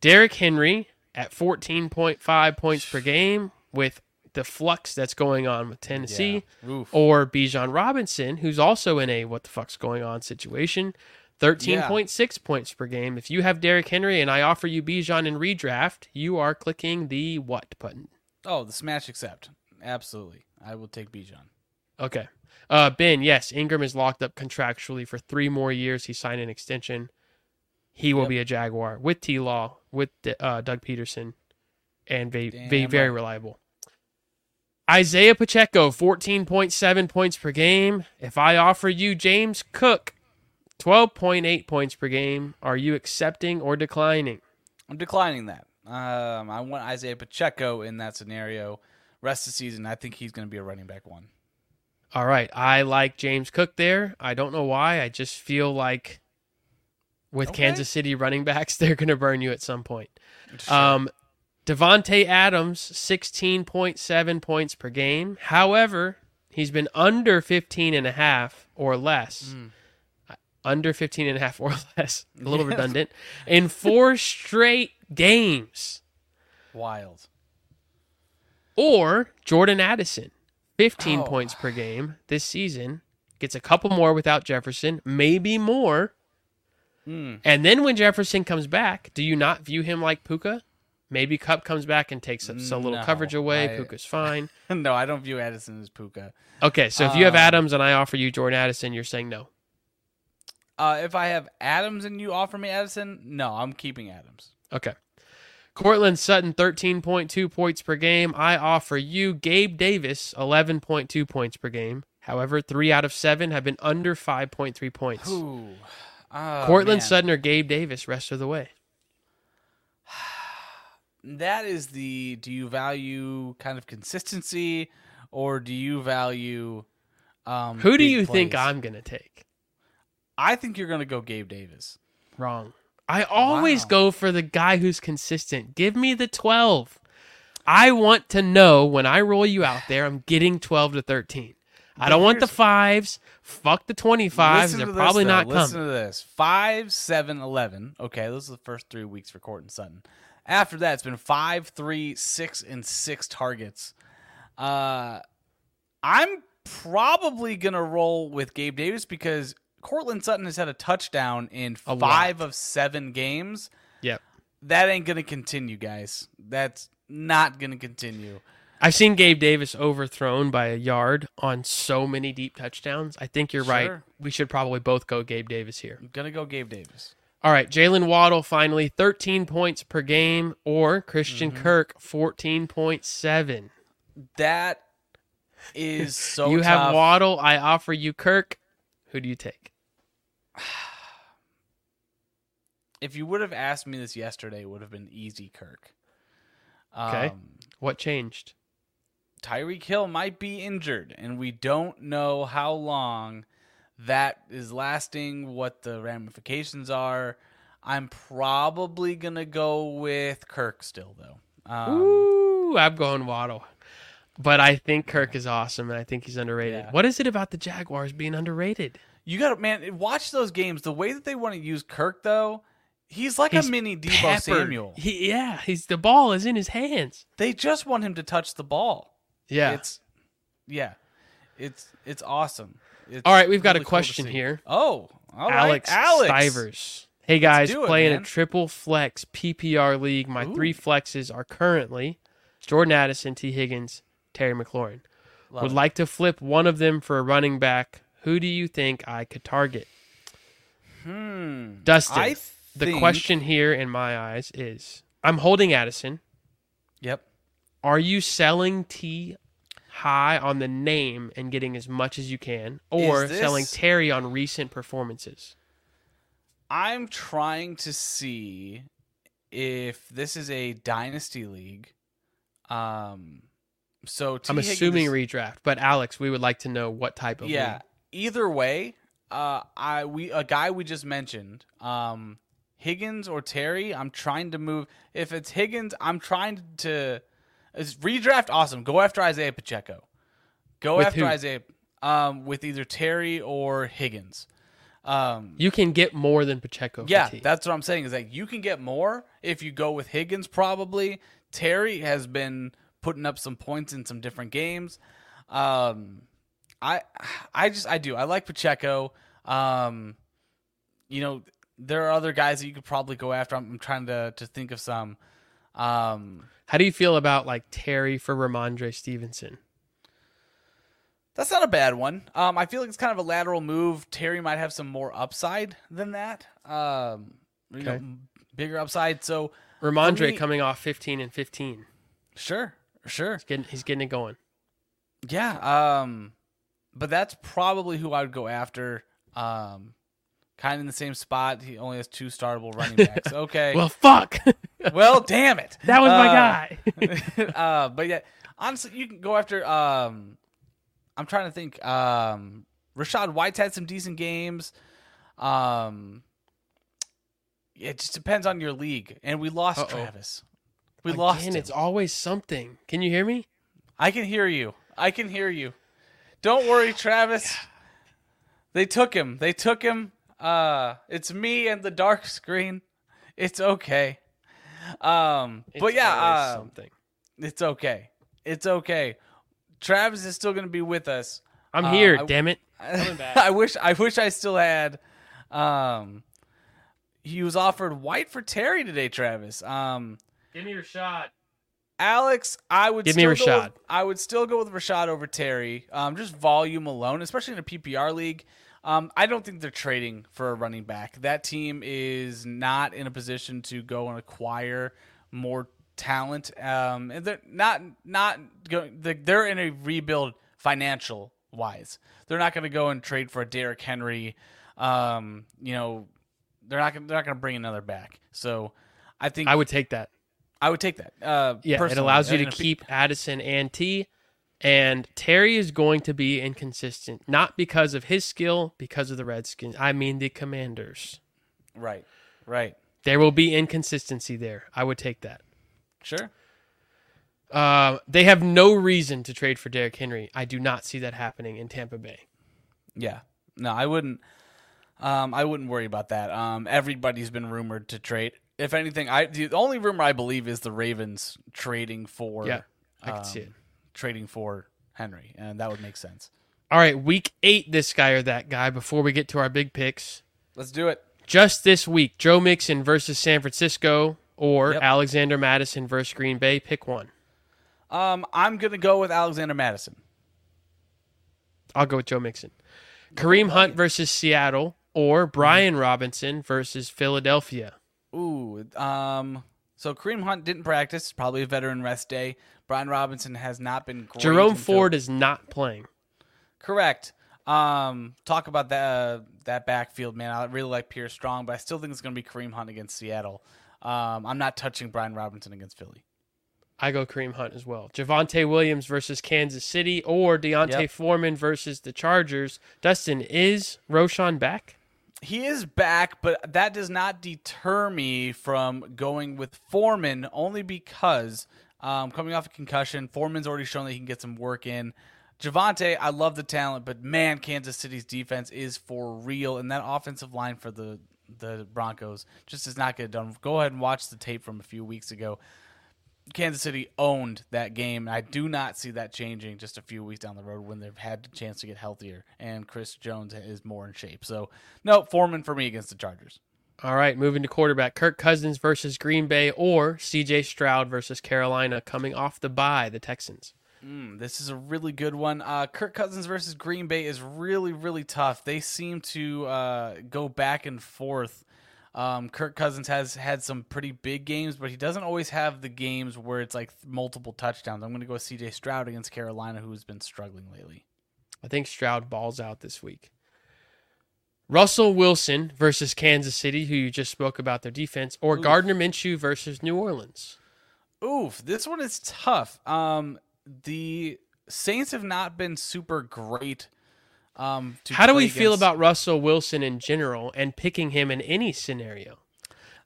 S2: Derrick Henry at 14.5 points per game with the flux that's going on with Tennessee.
S1: Yeah.
S2: Or Bijan Robinson, who's also in a what the fuck's going on situation. 13.6 points per game. If you have Derrick Henry and I offer you Bijan in redraft, you are clicking the what button.
S1: Oh, the smash accept. Absolutely. I will take Bijan.
S2: Okay. Uh, ben, yes, Engram is locked up contractually for three more years. He signed an extension. He will
S1: Yep.
S2: be a Jaguar with T Law, with uh, Doug Pederson. and be, be very
S1: right.
S2: reliable. Isaiah Pacheco, 14.7 points per game. If I offer you James Cook, 12.8 points per game, are you accepting or declining?
S1: I'm declining that. Um, I want Isaiah Pacheco in that scenario. Rest of the season, I think he's going to be a running back one.
S2: All right. I like James Cook there. I don't know why. I just feel like with
S1: Okay.
S2: Kansas City running backs, they're going to burn you at some point.
S1: Sure.
S2: Um, Davante Adams, 16.7 points per game. However, he's been under 15 and a half or less.
S1: Mm.
S2: Under 15 and a half or less. A little redundant. In four straight games.
S1: Wild.
S2: Or Jordan Addison, 15
S1: Oh.
S2: points per game this season. Gets a couple more without Jefferson, maybe more.
S1: Mm.
S2: And then when Jefferson comes back, do you not view him like Puka? Maybe Kupp comes back and takes a, a little coverage away.
S1: I-
S2: Puka's fine.
S1: no, I don't view Addison as Puka.
S2: Okay, so if you have
S1: Um,
S2: Adams and I offer you Jordan Addison, you're saying no.
S1: Uh, if I have Adams and you offer me Addison, no, I'm keeping Adams.
S2: Okay. Courtland Sutton, 13.2 points per game. I offer you Gabe Davis, 11.2 points per game. However, three out of seven have been under 5.3 points.
S1: Ooh. Oh,
S2: Courtland
S1: man.
S2: Sutton or Gabe Davis, rest of the way.
S1: That is the. Do you value kind of consistency, or do you value? Um,
S2: Who do you think? I'm going to take?
S1: I think you're gonna go Gabe Davis.
S2: Wrong. I always
S1: Wow.
S2: go for the guy who's consistent. Give me the 12. I want to know when I roll you out there, I'm getting 12 to 13. I don't want the fives. Fuck the 25s. They're
S1: to this,
S2: probably not
S1: Listen
S2: coming.
S1: to this: five, seven, eleven. Okay, those are the first three weeks for Courtland Sutton. After that, it's been five, three, six, and six targets. Uh, I'm probably gonna roll with Gabe Davis because Courtland Sutton has had a touchdown in
S2: A
S1: five of seven games.
S2: Yep.
S1: That ain't gonna continue, guys. That's not gonna continue.
S2: I've seen Gabe Davis overthrown by a yard on so many deep touchdowns. I think you're right. We should probably both go Gabe Davis here.
S1: I'm gonna go Gabe Davis.
S2: All right, Jalen Waddle finally 13 points per game, or Christian
S1: Mm-hmm.
S2: Kirk 14.7.
S1: That is so.
S2: you have. Waddle. I offer you Kirk. Who do you take?
S1: if you would have asked me this yesterday, it would have been easy, Kirk.
S2: Okay.
S1: Um,
S2: What changed?
S1: Tyreek Hill might be injured, and we don't know how long that is lasting, what the ramifications are. I'm probably gonna go with Kirk still, though. Um,
S2: Ooh, I'm going Waddle. But I think Kirk is awesome, and I think he's underrated.
S1: Yeah.
S2: What is it about the Jaguars being underrated?
S1: you got to man watch those games. The way that they want to use Kirk, though, he's like
S2: He's
S1: a mini Deebo
S2: Peppered.
S1: Samuel.
S2: He, yeah, he's the ball is in his hands.
S1: They just want him to touch the ball.
S2: Yeah.
S1: It's yeah. It's it's awesome. It's
S2: All right, we've got a
S1: really cool
S2: question
S1: see.
S2: here.
S1: Oh, all right,
S2: Alex,
S1: Alex.
S2: Stivers. Hey guys,
S1: it,
S2: playing
S1: man.
S2: a triple flex PPR league. My
S1: Ooh.
S2: three flexes are currently Jordan Addison, Tee. Higgins, Terry McLaurin.
S1: Love
S2: Would
S1: it.
S2: like to flip one of them for a running back. Who do you think I could target?
S1: Hmm.
S2: Dustin,
S1: I
S2: The
S1: think-
S2: question here in my eyes is I'm holding Addison.
S1: Yep.
S2: Are you selling Tee high on the name and getting as much as you can, or
S1: this-
S2: selling Terry on recent performances?
S1: I'm trying to see if this is a dynasty league. Um. So Tee.
S2: I'm
S1: Higgins
S2: assuming redraft, but Alex, we would like to know what type of
S1: yeah.
S2: league.
S1: Either way, uh, I we a guy we just mentioned, um, Higgins or Terry. I'm trying to move. If it's Higgins, I'm trying to. Is redraft awesome? Go after Isaiah Pacheco. Go
S2: With
S1: after
S2: who?
S1: Isaiah. Um, with either Terry or Higgins. Um,
S2: You can get more than Pacheco.
S1: yeah, that's what I'm saying. Is that you can get more if you go with Higgins. Probably Terry has been putting up some points in some different games. Um, I I just I do I like Pacheco. Um, you know there are other guys that you could probably go after. I'm, I'm trying to to think of some. Um,
S2: How do you feel about like Terry for Rhamondre Stevenson?
S1: that's not a bad one. Um, I feel like it's kind of a lateral move. Terry might have some more upside than that. Um, you know,
S2: Okay.
S1: bigger upside. So
S2: Rhamondre
S1: me-
S2: coming off 15 and 15.
S1: Sure, sure.
S2: He's getting, he's getting it going.
S1: Yeah, um, but that's probably who I would go after. Um, kind of in the same spot. He only has two startable running backs. Okay.
S2: Well, fuck.
S1: well, damn it.
S2: that was my
S1: Uh,
S2: guy.
S1: uh, but yeah, honestly, you can go after. Um, I'm trying to think. Um, Rachaad White's had some decent games. Um, it just depends on your league, and we lost
S2: Uh-oh.
S1: Travis. We lost
S2: Again,
S1: him.
S2: it's always something. Can you hear me?
S1: I can hear you. I can hear you. Don't worry, Travis. They took him. They took him. Uh, it's me and the dark screen. It's okay. Um, but yeah, uh,
S2: something.
S1: it's okay. It's okay. Travis is still going to be with us.
S2: I'm
S1: uh,
S2: here.
S1: I-
S2: damn it.
S1: I,
S2: back.
S1: wish I wish I still had um he was offered white for Terry today, Travis. Um
S2: Give me your shot.
S1: Alex, I would
S2: Give me
S1: still go
S2: Rachaad.
S1: with- I would still go with Rachaad over Terry. Um, just volume alone, especially in a PPR league. Um, I don't think they're trading for a running back. That team is not in a position to go and acquire more talent. Um, and they're not not going. They're in a rebuild financial wise. They're not going to go and trade for a Derrick Henry. Um, you know, they're not. They're not going to bring another back. So, I think
S2: I would take that.
S1: I would take that. Uh,
S2: Yeah, it allows you to
S1: And if he-
S2: keep Addison and Tee. And Terry is going to be inconsistent, not because of his skill, because of the Redskins. I mean the Commanders.
S1: right, right,
S2: There will be inconsistency there. I would take that.
S1: sure.
S2: Uh, they have no reason to trade for Derrick Henry. I do not see that happening in Tampa Bay.
S1: Yeah, no, I wouldn't. Um, I wouldn't worry about that. Um, everybody's been rumored to trade. If anything, I the only rumor I believe is the Ravens trading for.
S2: Yeah, I can see
S1: um,
S2: it.
S1: Trading for Henry, and that would make sense.
S2: All right, week eight, this guy or that guy. Before we get to our big picks,
S1: Let's do it.
S2: just this week, Joe Mixon versus San Francisco or
S1: Yep.
S2: Alexander Mattison versus Green Bay. Pick one.
S1: Um, I'm gonna go with Alexander Mattison.
S2: I'll go with Joe Mixon. Kareem Hunt versus Seattle or Brian Robinson versus Philadelphia.
S1: Ooh, um, so Kareem Hunt didn't practice. Probably a veteran rest day. Brian Robinson has not been great.
S2: Jerome Ford is not playing.
S1: Correct. Um, talk about that uh, that backfield, man. I really like Pierre Strong, but I still think it's going to be Kareem Hunt against Seattle. Um, I'm not touching Brian Robinson against Philly.
S2: I go Kareem Hunt as well. Javonte Williams versus Kansas City or D'Onta
S1: Yep.
S2: Foreman versus the Chargers. Dustin, is Roschon back?
S1: He is back, but that does not deter me from going with Foreman only because um, coming off a concussion, Foreman's already shown that he can get some work in. Javonte, I love the talent, but man, Kansas City's defense is for real, and that offensive line for the the Broncos just does not get done. Go ahead and watch the tape from a few weeks ago. Kansas City owned that game. And I do not see that changing just a few weeks down the road when they've had the chance to get healthier and Chris Jones is more in shape. So, no, Foreman for me against the Chargers.
S2: All right, moving to quarterback. Kirk Cousins versus Green Bay or CJ Stroud versus Carolina coming off the bye, the Texans.
S1: Mm, this is a really good one. Uh, Kirk Cousins versus Green Bay is really, really tough. They seem to uh, go back and forth. Um, Kirk Cousins has had some pretty big games, but he doesn't always have the games where it's like multiple touchdowns. I'm going to go with CJ Stroud against Carolina, who's been struggling lately.
S2: I think Stroud balls out this week. Russell Wilson versus Kansas City, who you just spoke about their defense, or
S1: Oof.
S2: Gardner Minshew versus New Orleans.
S1: Oof, this one is tough. Um, the Saints have not been super great. Um,
S2: How do we feel about Russell Wilson in general and picking him in any scenario?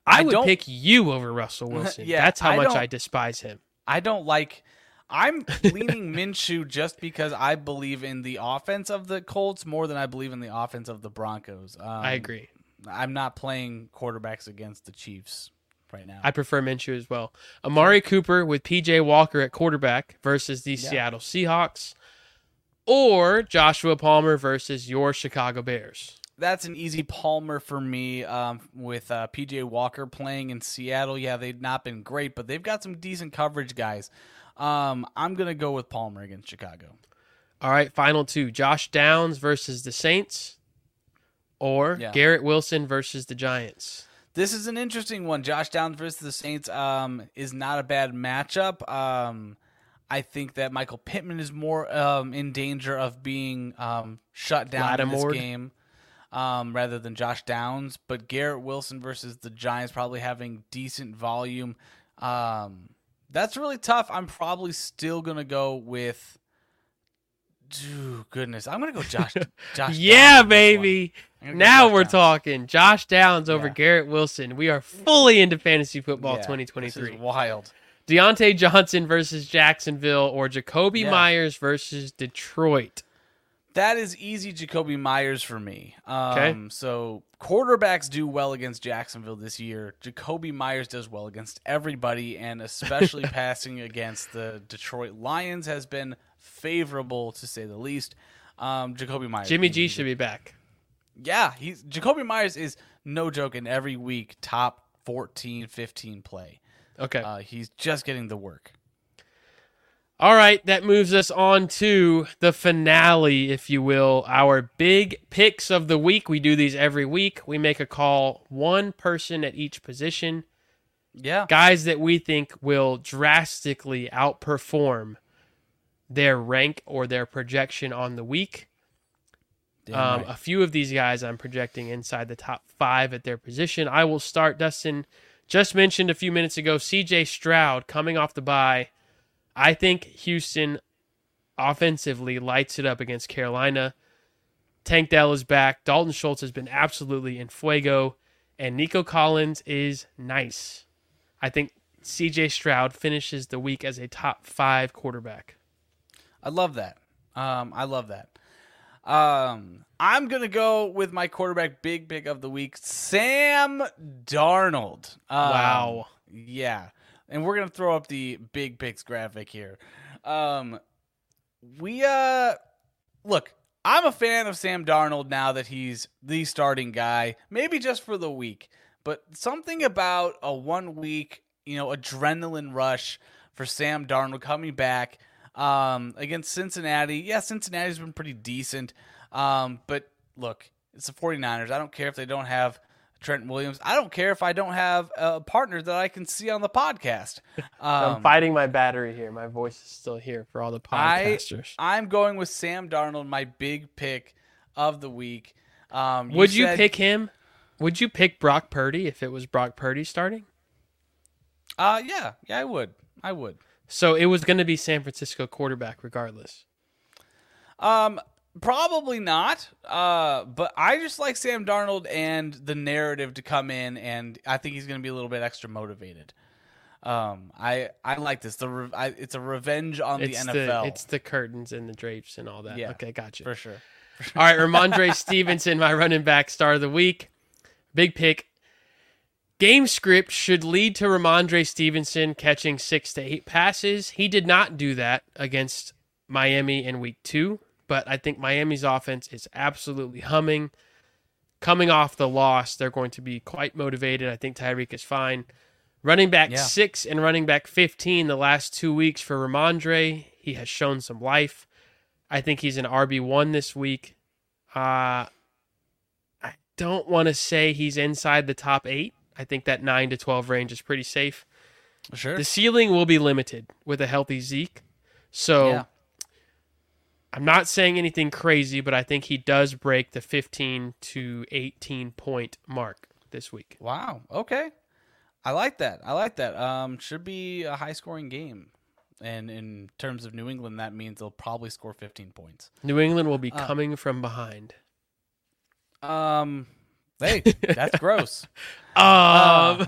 S2: I,
S1: I
S2: would
S1: don't-
S2: pick you over Russell Wilson.
S1: Yeah,
S2: That's how
S1: I
S2: much
S1: don't-
S2: I despise him.
S1: I don't like. I'm leaning Minshew just because I believe in the offense of the Colts more than I believe in the offense of the Broncos. Um,
S2: I agree.
S1: I'm not playing quarterbacks against the Chiefs right now.
S2: I prefer Minshew as well. Amari Cooper with PJ Walker at quarterback versus the Seattle Seahawks, or Joshua Palmer versus your Chicago Bears.
S1: That's an easy Palmer for me. Um, with uh, PJ Walker playing in Seattle, yeah, they've not been great, but they've got some decent coverage guys. Um, I'm gonna go with Palmer against Chicago.
S2: All right, final two: Josh Downs versus the Saints, or
S1: Yeah.
S2: Garrett Wilson versus the Giants.
S1: this is an interesting one. Josh Downs versus the Saints um, is not a bad matchup. Um, I think that Michael Pittman is more um, in danger of being um, shut down in this game um, rather than Josh Downs. But Garrett Wilson versus the Giants probably having decent volume. Um, that's really tough. I'm probably still gonna go with. Ooh, goodness, I'm gonna go Josh. Josh.
S2: Yeah, baby.
S1: one. I'm gonna go
S2: Now we're
S1: Downs.
S2: talking. Josh Downs over
S1: Yeah.
S2: Garrett Wilson. We are fully into fantasy football
S1: Yeah, this
S2: 2023.
S1: is wild.
S2: Diontae Johnson versus Jacksonville or Jakobi
S1: Yeah.
S2: Meyers versus Detroit.
S1: That is easy Jakobi Meyers for me. Um,
S2: Okay.
S1: So quarterbacks do well against Jacksonville this year. Jakobi Meyers does well against everybody, and especially passing against the Detroit Lions has been favorable to say the least. Um, Jakobi Meyers.
S2: Jimmy G should be back.
S1: Yeah, he's Jakobi Meyers is no joke in every week top 14, 15 play.
S2: Okay.
S1: Uh, he's just getting the work.
S2: All right, that moves us on to the finale, if you will, our big picks of the week. We do these every week. We make a call, one person at each position,
S1: Yeah.
S2: guys that we think will drastically outperform their rank or their projection on the week. Um,
S1: right.
S2: A few of these guys I'm projecting inside the top five at their position. I will start. Dustin just mentioned a few minutes ago CJ Stroud coming off the bye. I think Houston offensively lights it up against Carolina. Tank Dell is back. Dalton Schultz has been absolutely in fuego. And Nico Collins is nice. I think CJ Stroud finishes the week as a top five quarterback.
S1: I love that. Um, I love that. Um, I'm gonna go with my quarterback big pick of the week, Sam Darnold. Um,
S2: Wow.
S1: Yeah, and we're gonna throw up the big picks graphic here. Um, we uh, look. I'm a fan of Sam Darnold now that he's the starting guy. Maybe just for the week, but something about a one week, you know, adrenaline rush for Sam Darnold coming back um, against Cincinnati. Yeah, Cincinnati's been pretty decent. Um, but look, it's the 49ers. I don't care if they don't have Trent Williams. I don't care if I don't have a partner that I can see on the podcast.
S2: I'm
S1: Um,
S2: fighting my battery here. My voice is still here for all the podcasters.
S1: I'm going with Sam Darnold, my big pick of the week. Um,
S2: Would you
S1: said-
S2: pick him? Would you pick Brock Purdy if it was Brock Purdy starting?
S1: Uh, yeah, yeah, I would. I would.
S2: So it was going to be San Francisco quarterback regardless.
S1: Um, probably not. Uh, but I just like Sam Darnold and the narrative to come in, and I think he's going to be a little bit extra motivated. Um, I I like this. The re- I, it's a revenge on
S2: It's
S1: the
S2: the,
S1: NFL.
S2: it's the curtains and the drapes and all that.
S1: Yeah,
S2: okay, gotcha.
S1: for sure.
S2: All right, Rhamondre Stevenson, my running back star of the week. Big pick. Game script should lead to Rhamondre Stevenson catching six to eight passes. He did not do that against Miami in week two, but I think Miami's offense is absolutely humming. Coming off the loss, they're going to be quite motivated. I think Tyreek is fine. Running back
S1: Yeah.
S2: six and running back 15 the last two weeks for Rhamondre. He has shown some life. I think he's an RB1 this week. Uh, I don't want to say he's inside the top eight. I think that 9 to 12 range is pretty safe.
S1: Sure.
S2: The ceiling will be limited with a healthy Zeke. So
S1: yeah.
S2: I'm not saying anything crazy, but I think he does break the 15 to 18 point mark this week.
S1: Wow. Okay. I like that. I like that. Um, should be a high scoring game. And in terms of New England, that means they'll probably score 15 points.
S2: New England will be
S1: Uh,
S2: coming from behind.
S1: Um, hey, that's gross.
S2: Um,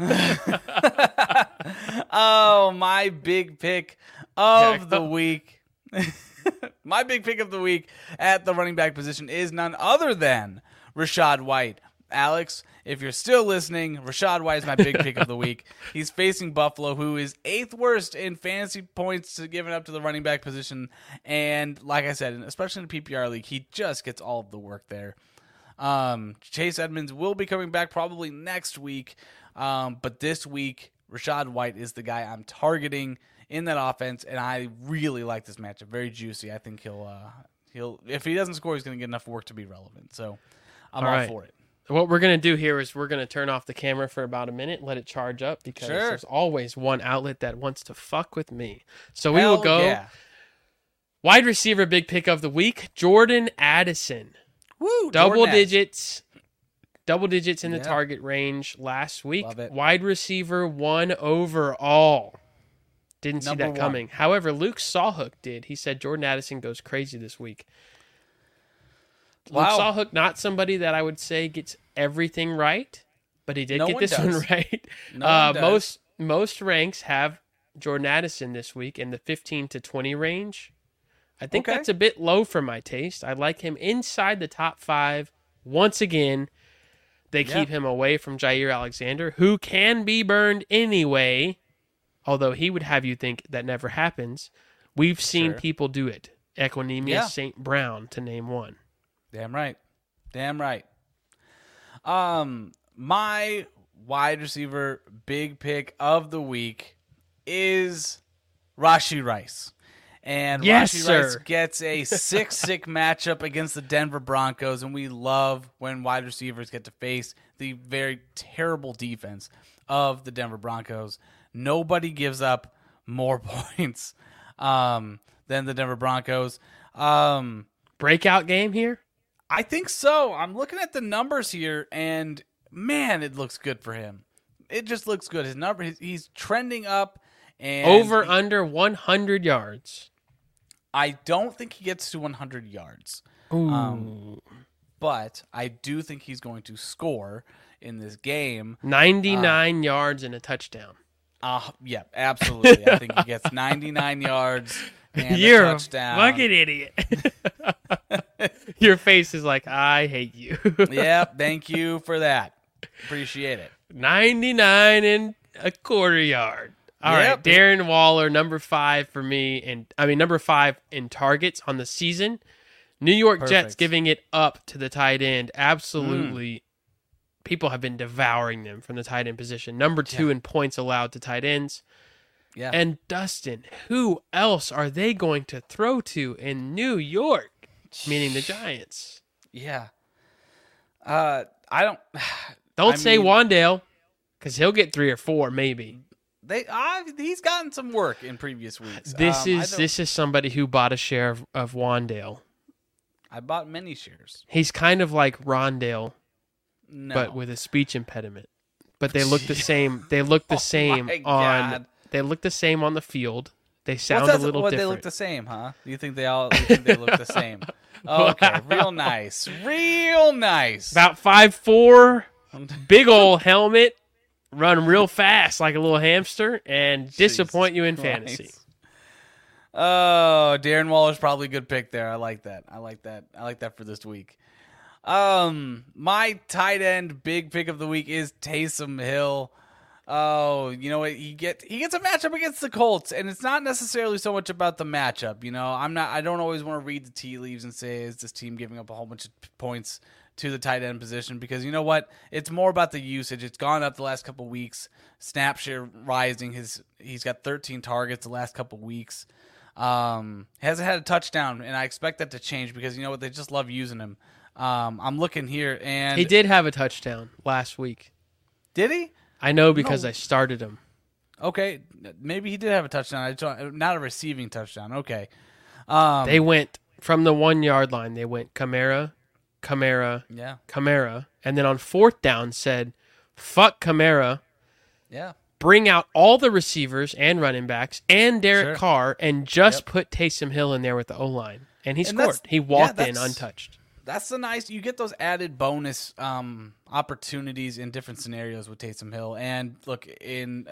S1: oh, my big pick of
S2: Yeah,
S1: the week. my big pick of the week at the running back position is none other than Rachaad White. Alex, if you're still listening, Rachaad White is my big pick of the week. He's facing Buffalo, who is eighth worst in fantasy points to given up to the running back position. And like I said, especially in the PPR league, he just gets all of the work there. Um, Chase Edmonds will be coming back probably next week. Um, but this week, Rachaad White is the guy I'm targeting in that offense, and I really like this matchup. Very juicy. I think he'll uh, he'll if he doesn't score, he's going to get enough work to be relevant. So I'm
S2: All
S1: all,
S2: right.
S1: for it.
S2: What we're gonna do here is we're gonna turn off the camera for about a minute, let it charge up because
S1: Sure.
S2: there's always one outlet that wants to fuck with me. So we will go
S1: Yeah.
S2: wide receiver big pick of the week, Jordan Addison.
S1: Woo!
S2: double
S1: Addison.
S2: digits double digits in the
S1: Yeah.
S2: target range last week wide receiver one overall didn't see
S1: Number
S2: that
S1: one.
S2: coming however luke sawhook did he said jordan addison goes crazy this week
S1: Wow.
S2: luke sawhook not somebody that i would say gets everything right but he did
S1: No
S2: get
S1: one
S2: this one right
S1: No
S2: uh,
S1: one
S2: most most ranks have jordan addison this week in the 15 to 20 range I think
S1: Okay.
S2: that's a bit low for my taste. I like him inside the top five. Once again, they
S1: Yeah.
S2: keep him away from Jaire Alexander, who can be burned anyway, although he would have you think that never happens. We've seen
S1: Sure.
S2: people do it. Equanimeous
S1: Yeah.
S2: St. Brown, to name one.
S1: Damn right. Damn right. Um, my wide receiver big pick of the week is Rashee Rice. And
S2: Yes,
S1: Rashee Rice gets a sick, sick matchup against the Denver Broncos, and we love when wide receivers get to face the very terrible defense of the Denver Broncos. Nobody gives up more points um, than the Denver Broncos. Um,
S2: Breakout game here?
S1: I think so. I'm looking at the numbers here, and man, it looks good for him. It just looks good. His number, he's, he's trending up, and
S2: Over
S1: he-
S2: under 100 yards.
S1: I don't think he gets to 100 yards. Um, but I do think he's going to score in this game.
S2: 99 yards and a touchdown.
S1: Uh, yeah, absolutely. I think he gets 99 yards and
S2: You're
S1: a
S2: a
S1: touchdown.
S2: fucking idiot. Your face is like, I hate you.
S1: yep. Thank you for that. Appreciate it.
S2: 99 and a quarter yard. All right,
S1: Yep.
S2: Darren Waller, number five for me, and I mean number five in targets on the season. New York Jets giving it up to the tight end. Absolutely, people have been devouring them from the tight end position. Number two
S1: Yeah.
S2: in points allowed to tight ends.
S1: Yeah.
S2: And Dustin, who else are they going to throw to in New York? Meaning the Giants.
S1: yeah. Uh, I don't.
S2: Don't
S1: I
S2: say
S1: mean-
S2: Wan'Dale, because he'll get three or four maybe.
S1: They, uh, he's gotten some work in previous weeks.
S2: This
S1: Um,
S2: is this is somebody who bought a share of, of Wan'Dale.
S1: I bought many shares.
S2: He's kind of like Rondale,
S1: No,
S2: but with a speech impediment. But they look the same. They look the
S1: Oh
S2: same on.
S1: God.
S2: They look the same on the field. They sound
S1: What's
S2: a little
S1: what,
S2: different.
S1: They look the same, huh? You think they all? You think they look the same? Okay, real nice, real nice.
S2: About five four, big old helmet, run real fast like a little hamster, and disappoint you in
S1: Jesus
S2: fantasy.
S1: Oh, Darren Waller's probably a good pick there. I like that. I like that. I like that for this week. Um, my tight end big pick of the week is Taysom Hill. Oh, you know what? He get he gets a matchup against the Colts, and it's not necessarily so much about the matchup. You know, I'm not. I don't always want to read the tea leaves and say is this team giving up a whole bunch of points to the tight end position because you know what? It's more about the usage. It's gone up the last couple weeks. Snap share rising. His he's got 13 targets the last couple weeks. Um, hasn't had a touchdown, and I expect that to change because you know what? They just love using him. Um, I'm looking here, and
S2: He did have a touchdown last week.
S1: Did he?
S2: I know because
S1: No.
S2: I started him.
S1: Okay, maybe he did have a touchdown. I don't, not a receiving touchdown. Okay. Um,
S2: They went from the one yard line. They went Kamara, Kamara,
S1: yeah,
S2: Kamara, and then on fourth down said, "Fuck Kamara."
S1: yeah.
S2: Bring out all the receivers and running backs and Derek
S1: Sure.
S2: Carr, and just
S1: Yep.
S2: put Taysom Hill in there with the O line, and he
S1: And
S2: scored. He
S1: yeah,
S2: walked in untouched.
S1: That's the nice. You get those added bonus um, opportunities in different scenarios with Taysom Hill. And look, in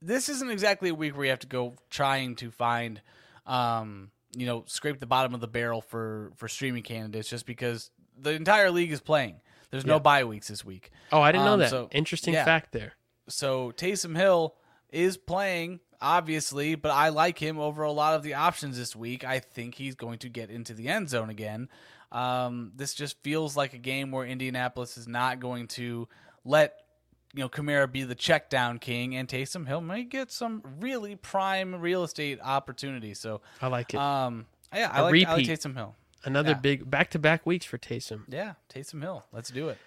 S1: this isn't exactly a week where you have to go trying to find, um, you know, scrape the bottom of the barrel for for streaming candidates, just because the entire league is playing. There's no
S2: Yeah.
S1: bye weeks this week.
S2: Oh, I didn't know
S1: Um,
S2: that.
S1: so-
S2: Interesting
S1: yeah.
S2: fact there.
S1: so Taysom Hill is playing, obviously, but I like him over a lot of the options this week. I think he's going to get into the end zone again. Um, this just feels like a game where Indianapolis is not going to let you know Kamara be the check down king, and Taysom Hill might get some really prime real estate opportunity. So,
S2: I like it.
S1: um, yeah, I
S2: A
S1: like, I like. Taysom Hill.
S2: Another
S1: yeah.
S2: big back to back weeks for Taysom.
S1: Yeah, Taysom Hill. Let's do it.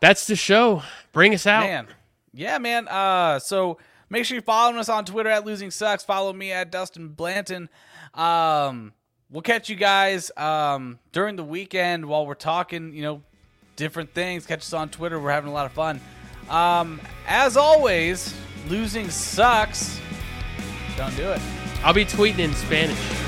S2: That's the show. Bring us out.
S1: Man. Yeah, man. Uh, so make sure you follow us on Twitter at Losing Sucks. Follow me at Dustin Blanton. Um, we'll catch you guys um, during the weekend while we're talking, you know, different things. Catch us on Twitter. We're having a lot of fun. Um, as always, losing sucks. Don't do it.
S2: I'll be tweeting in Spanish.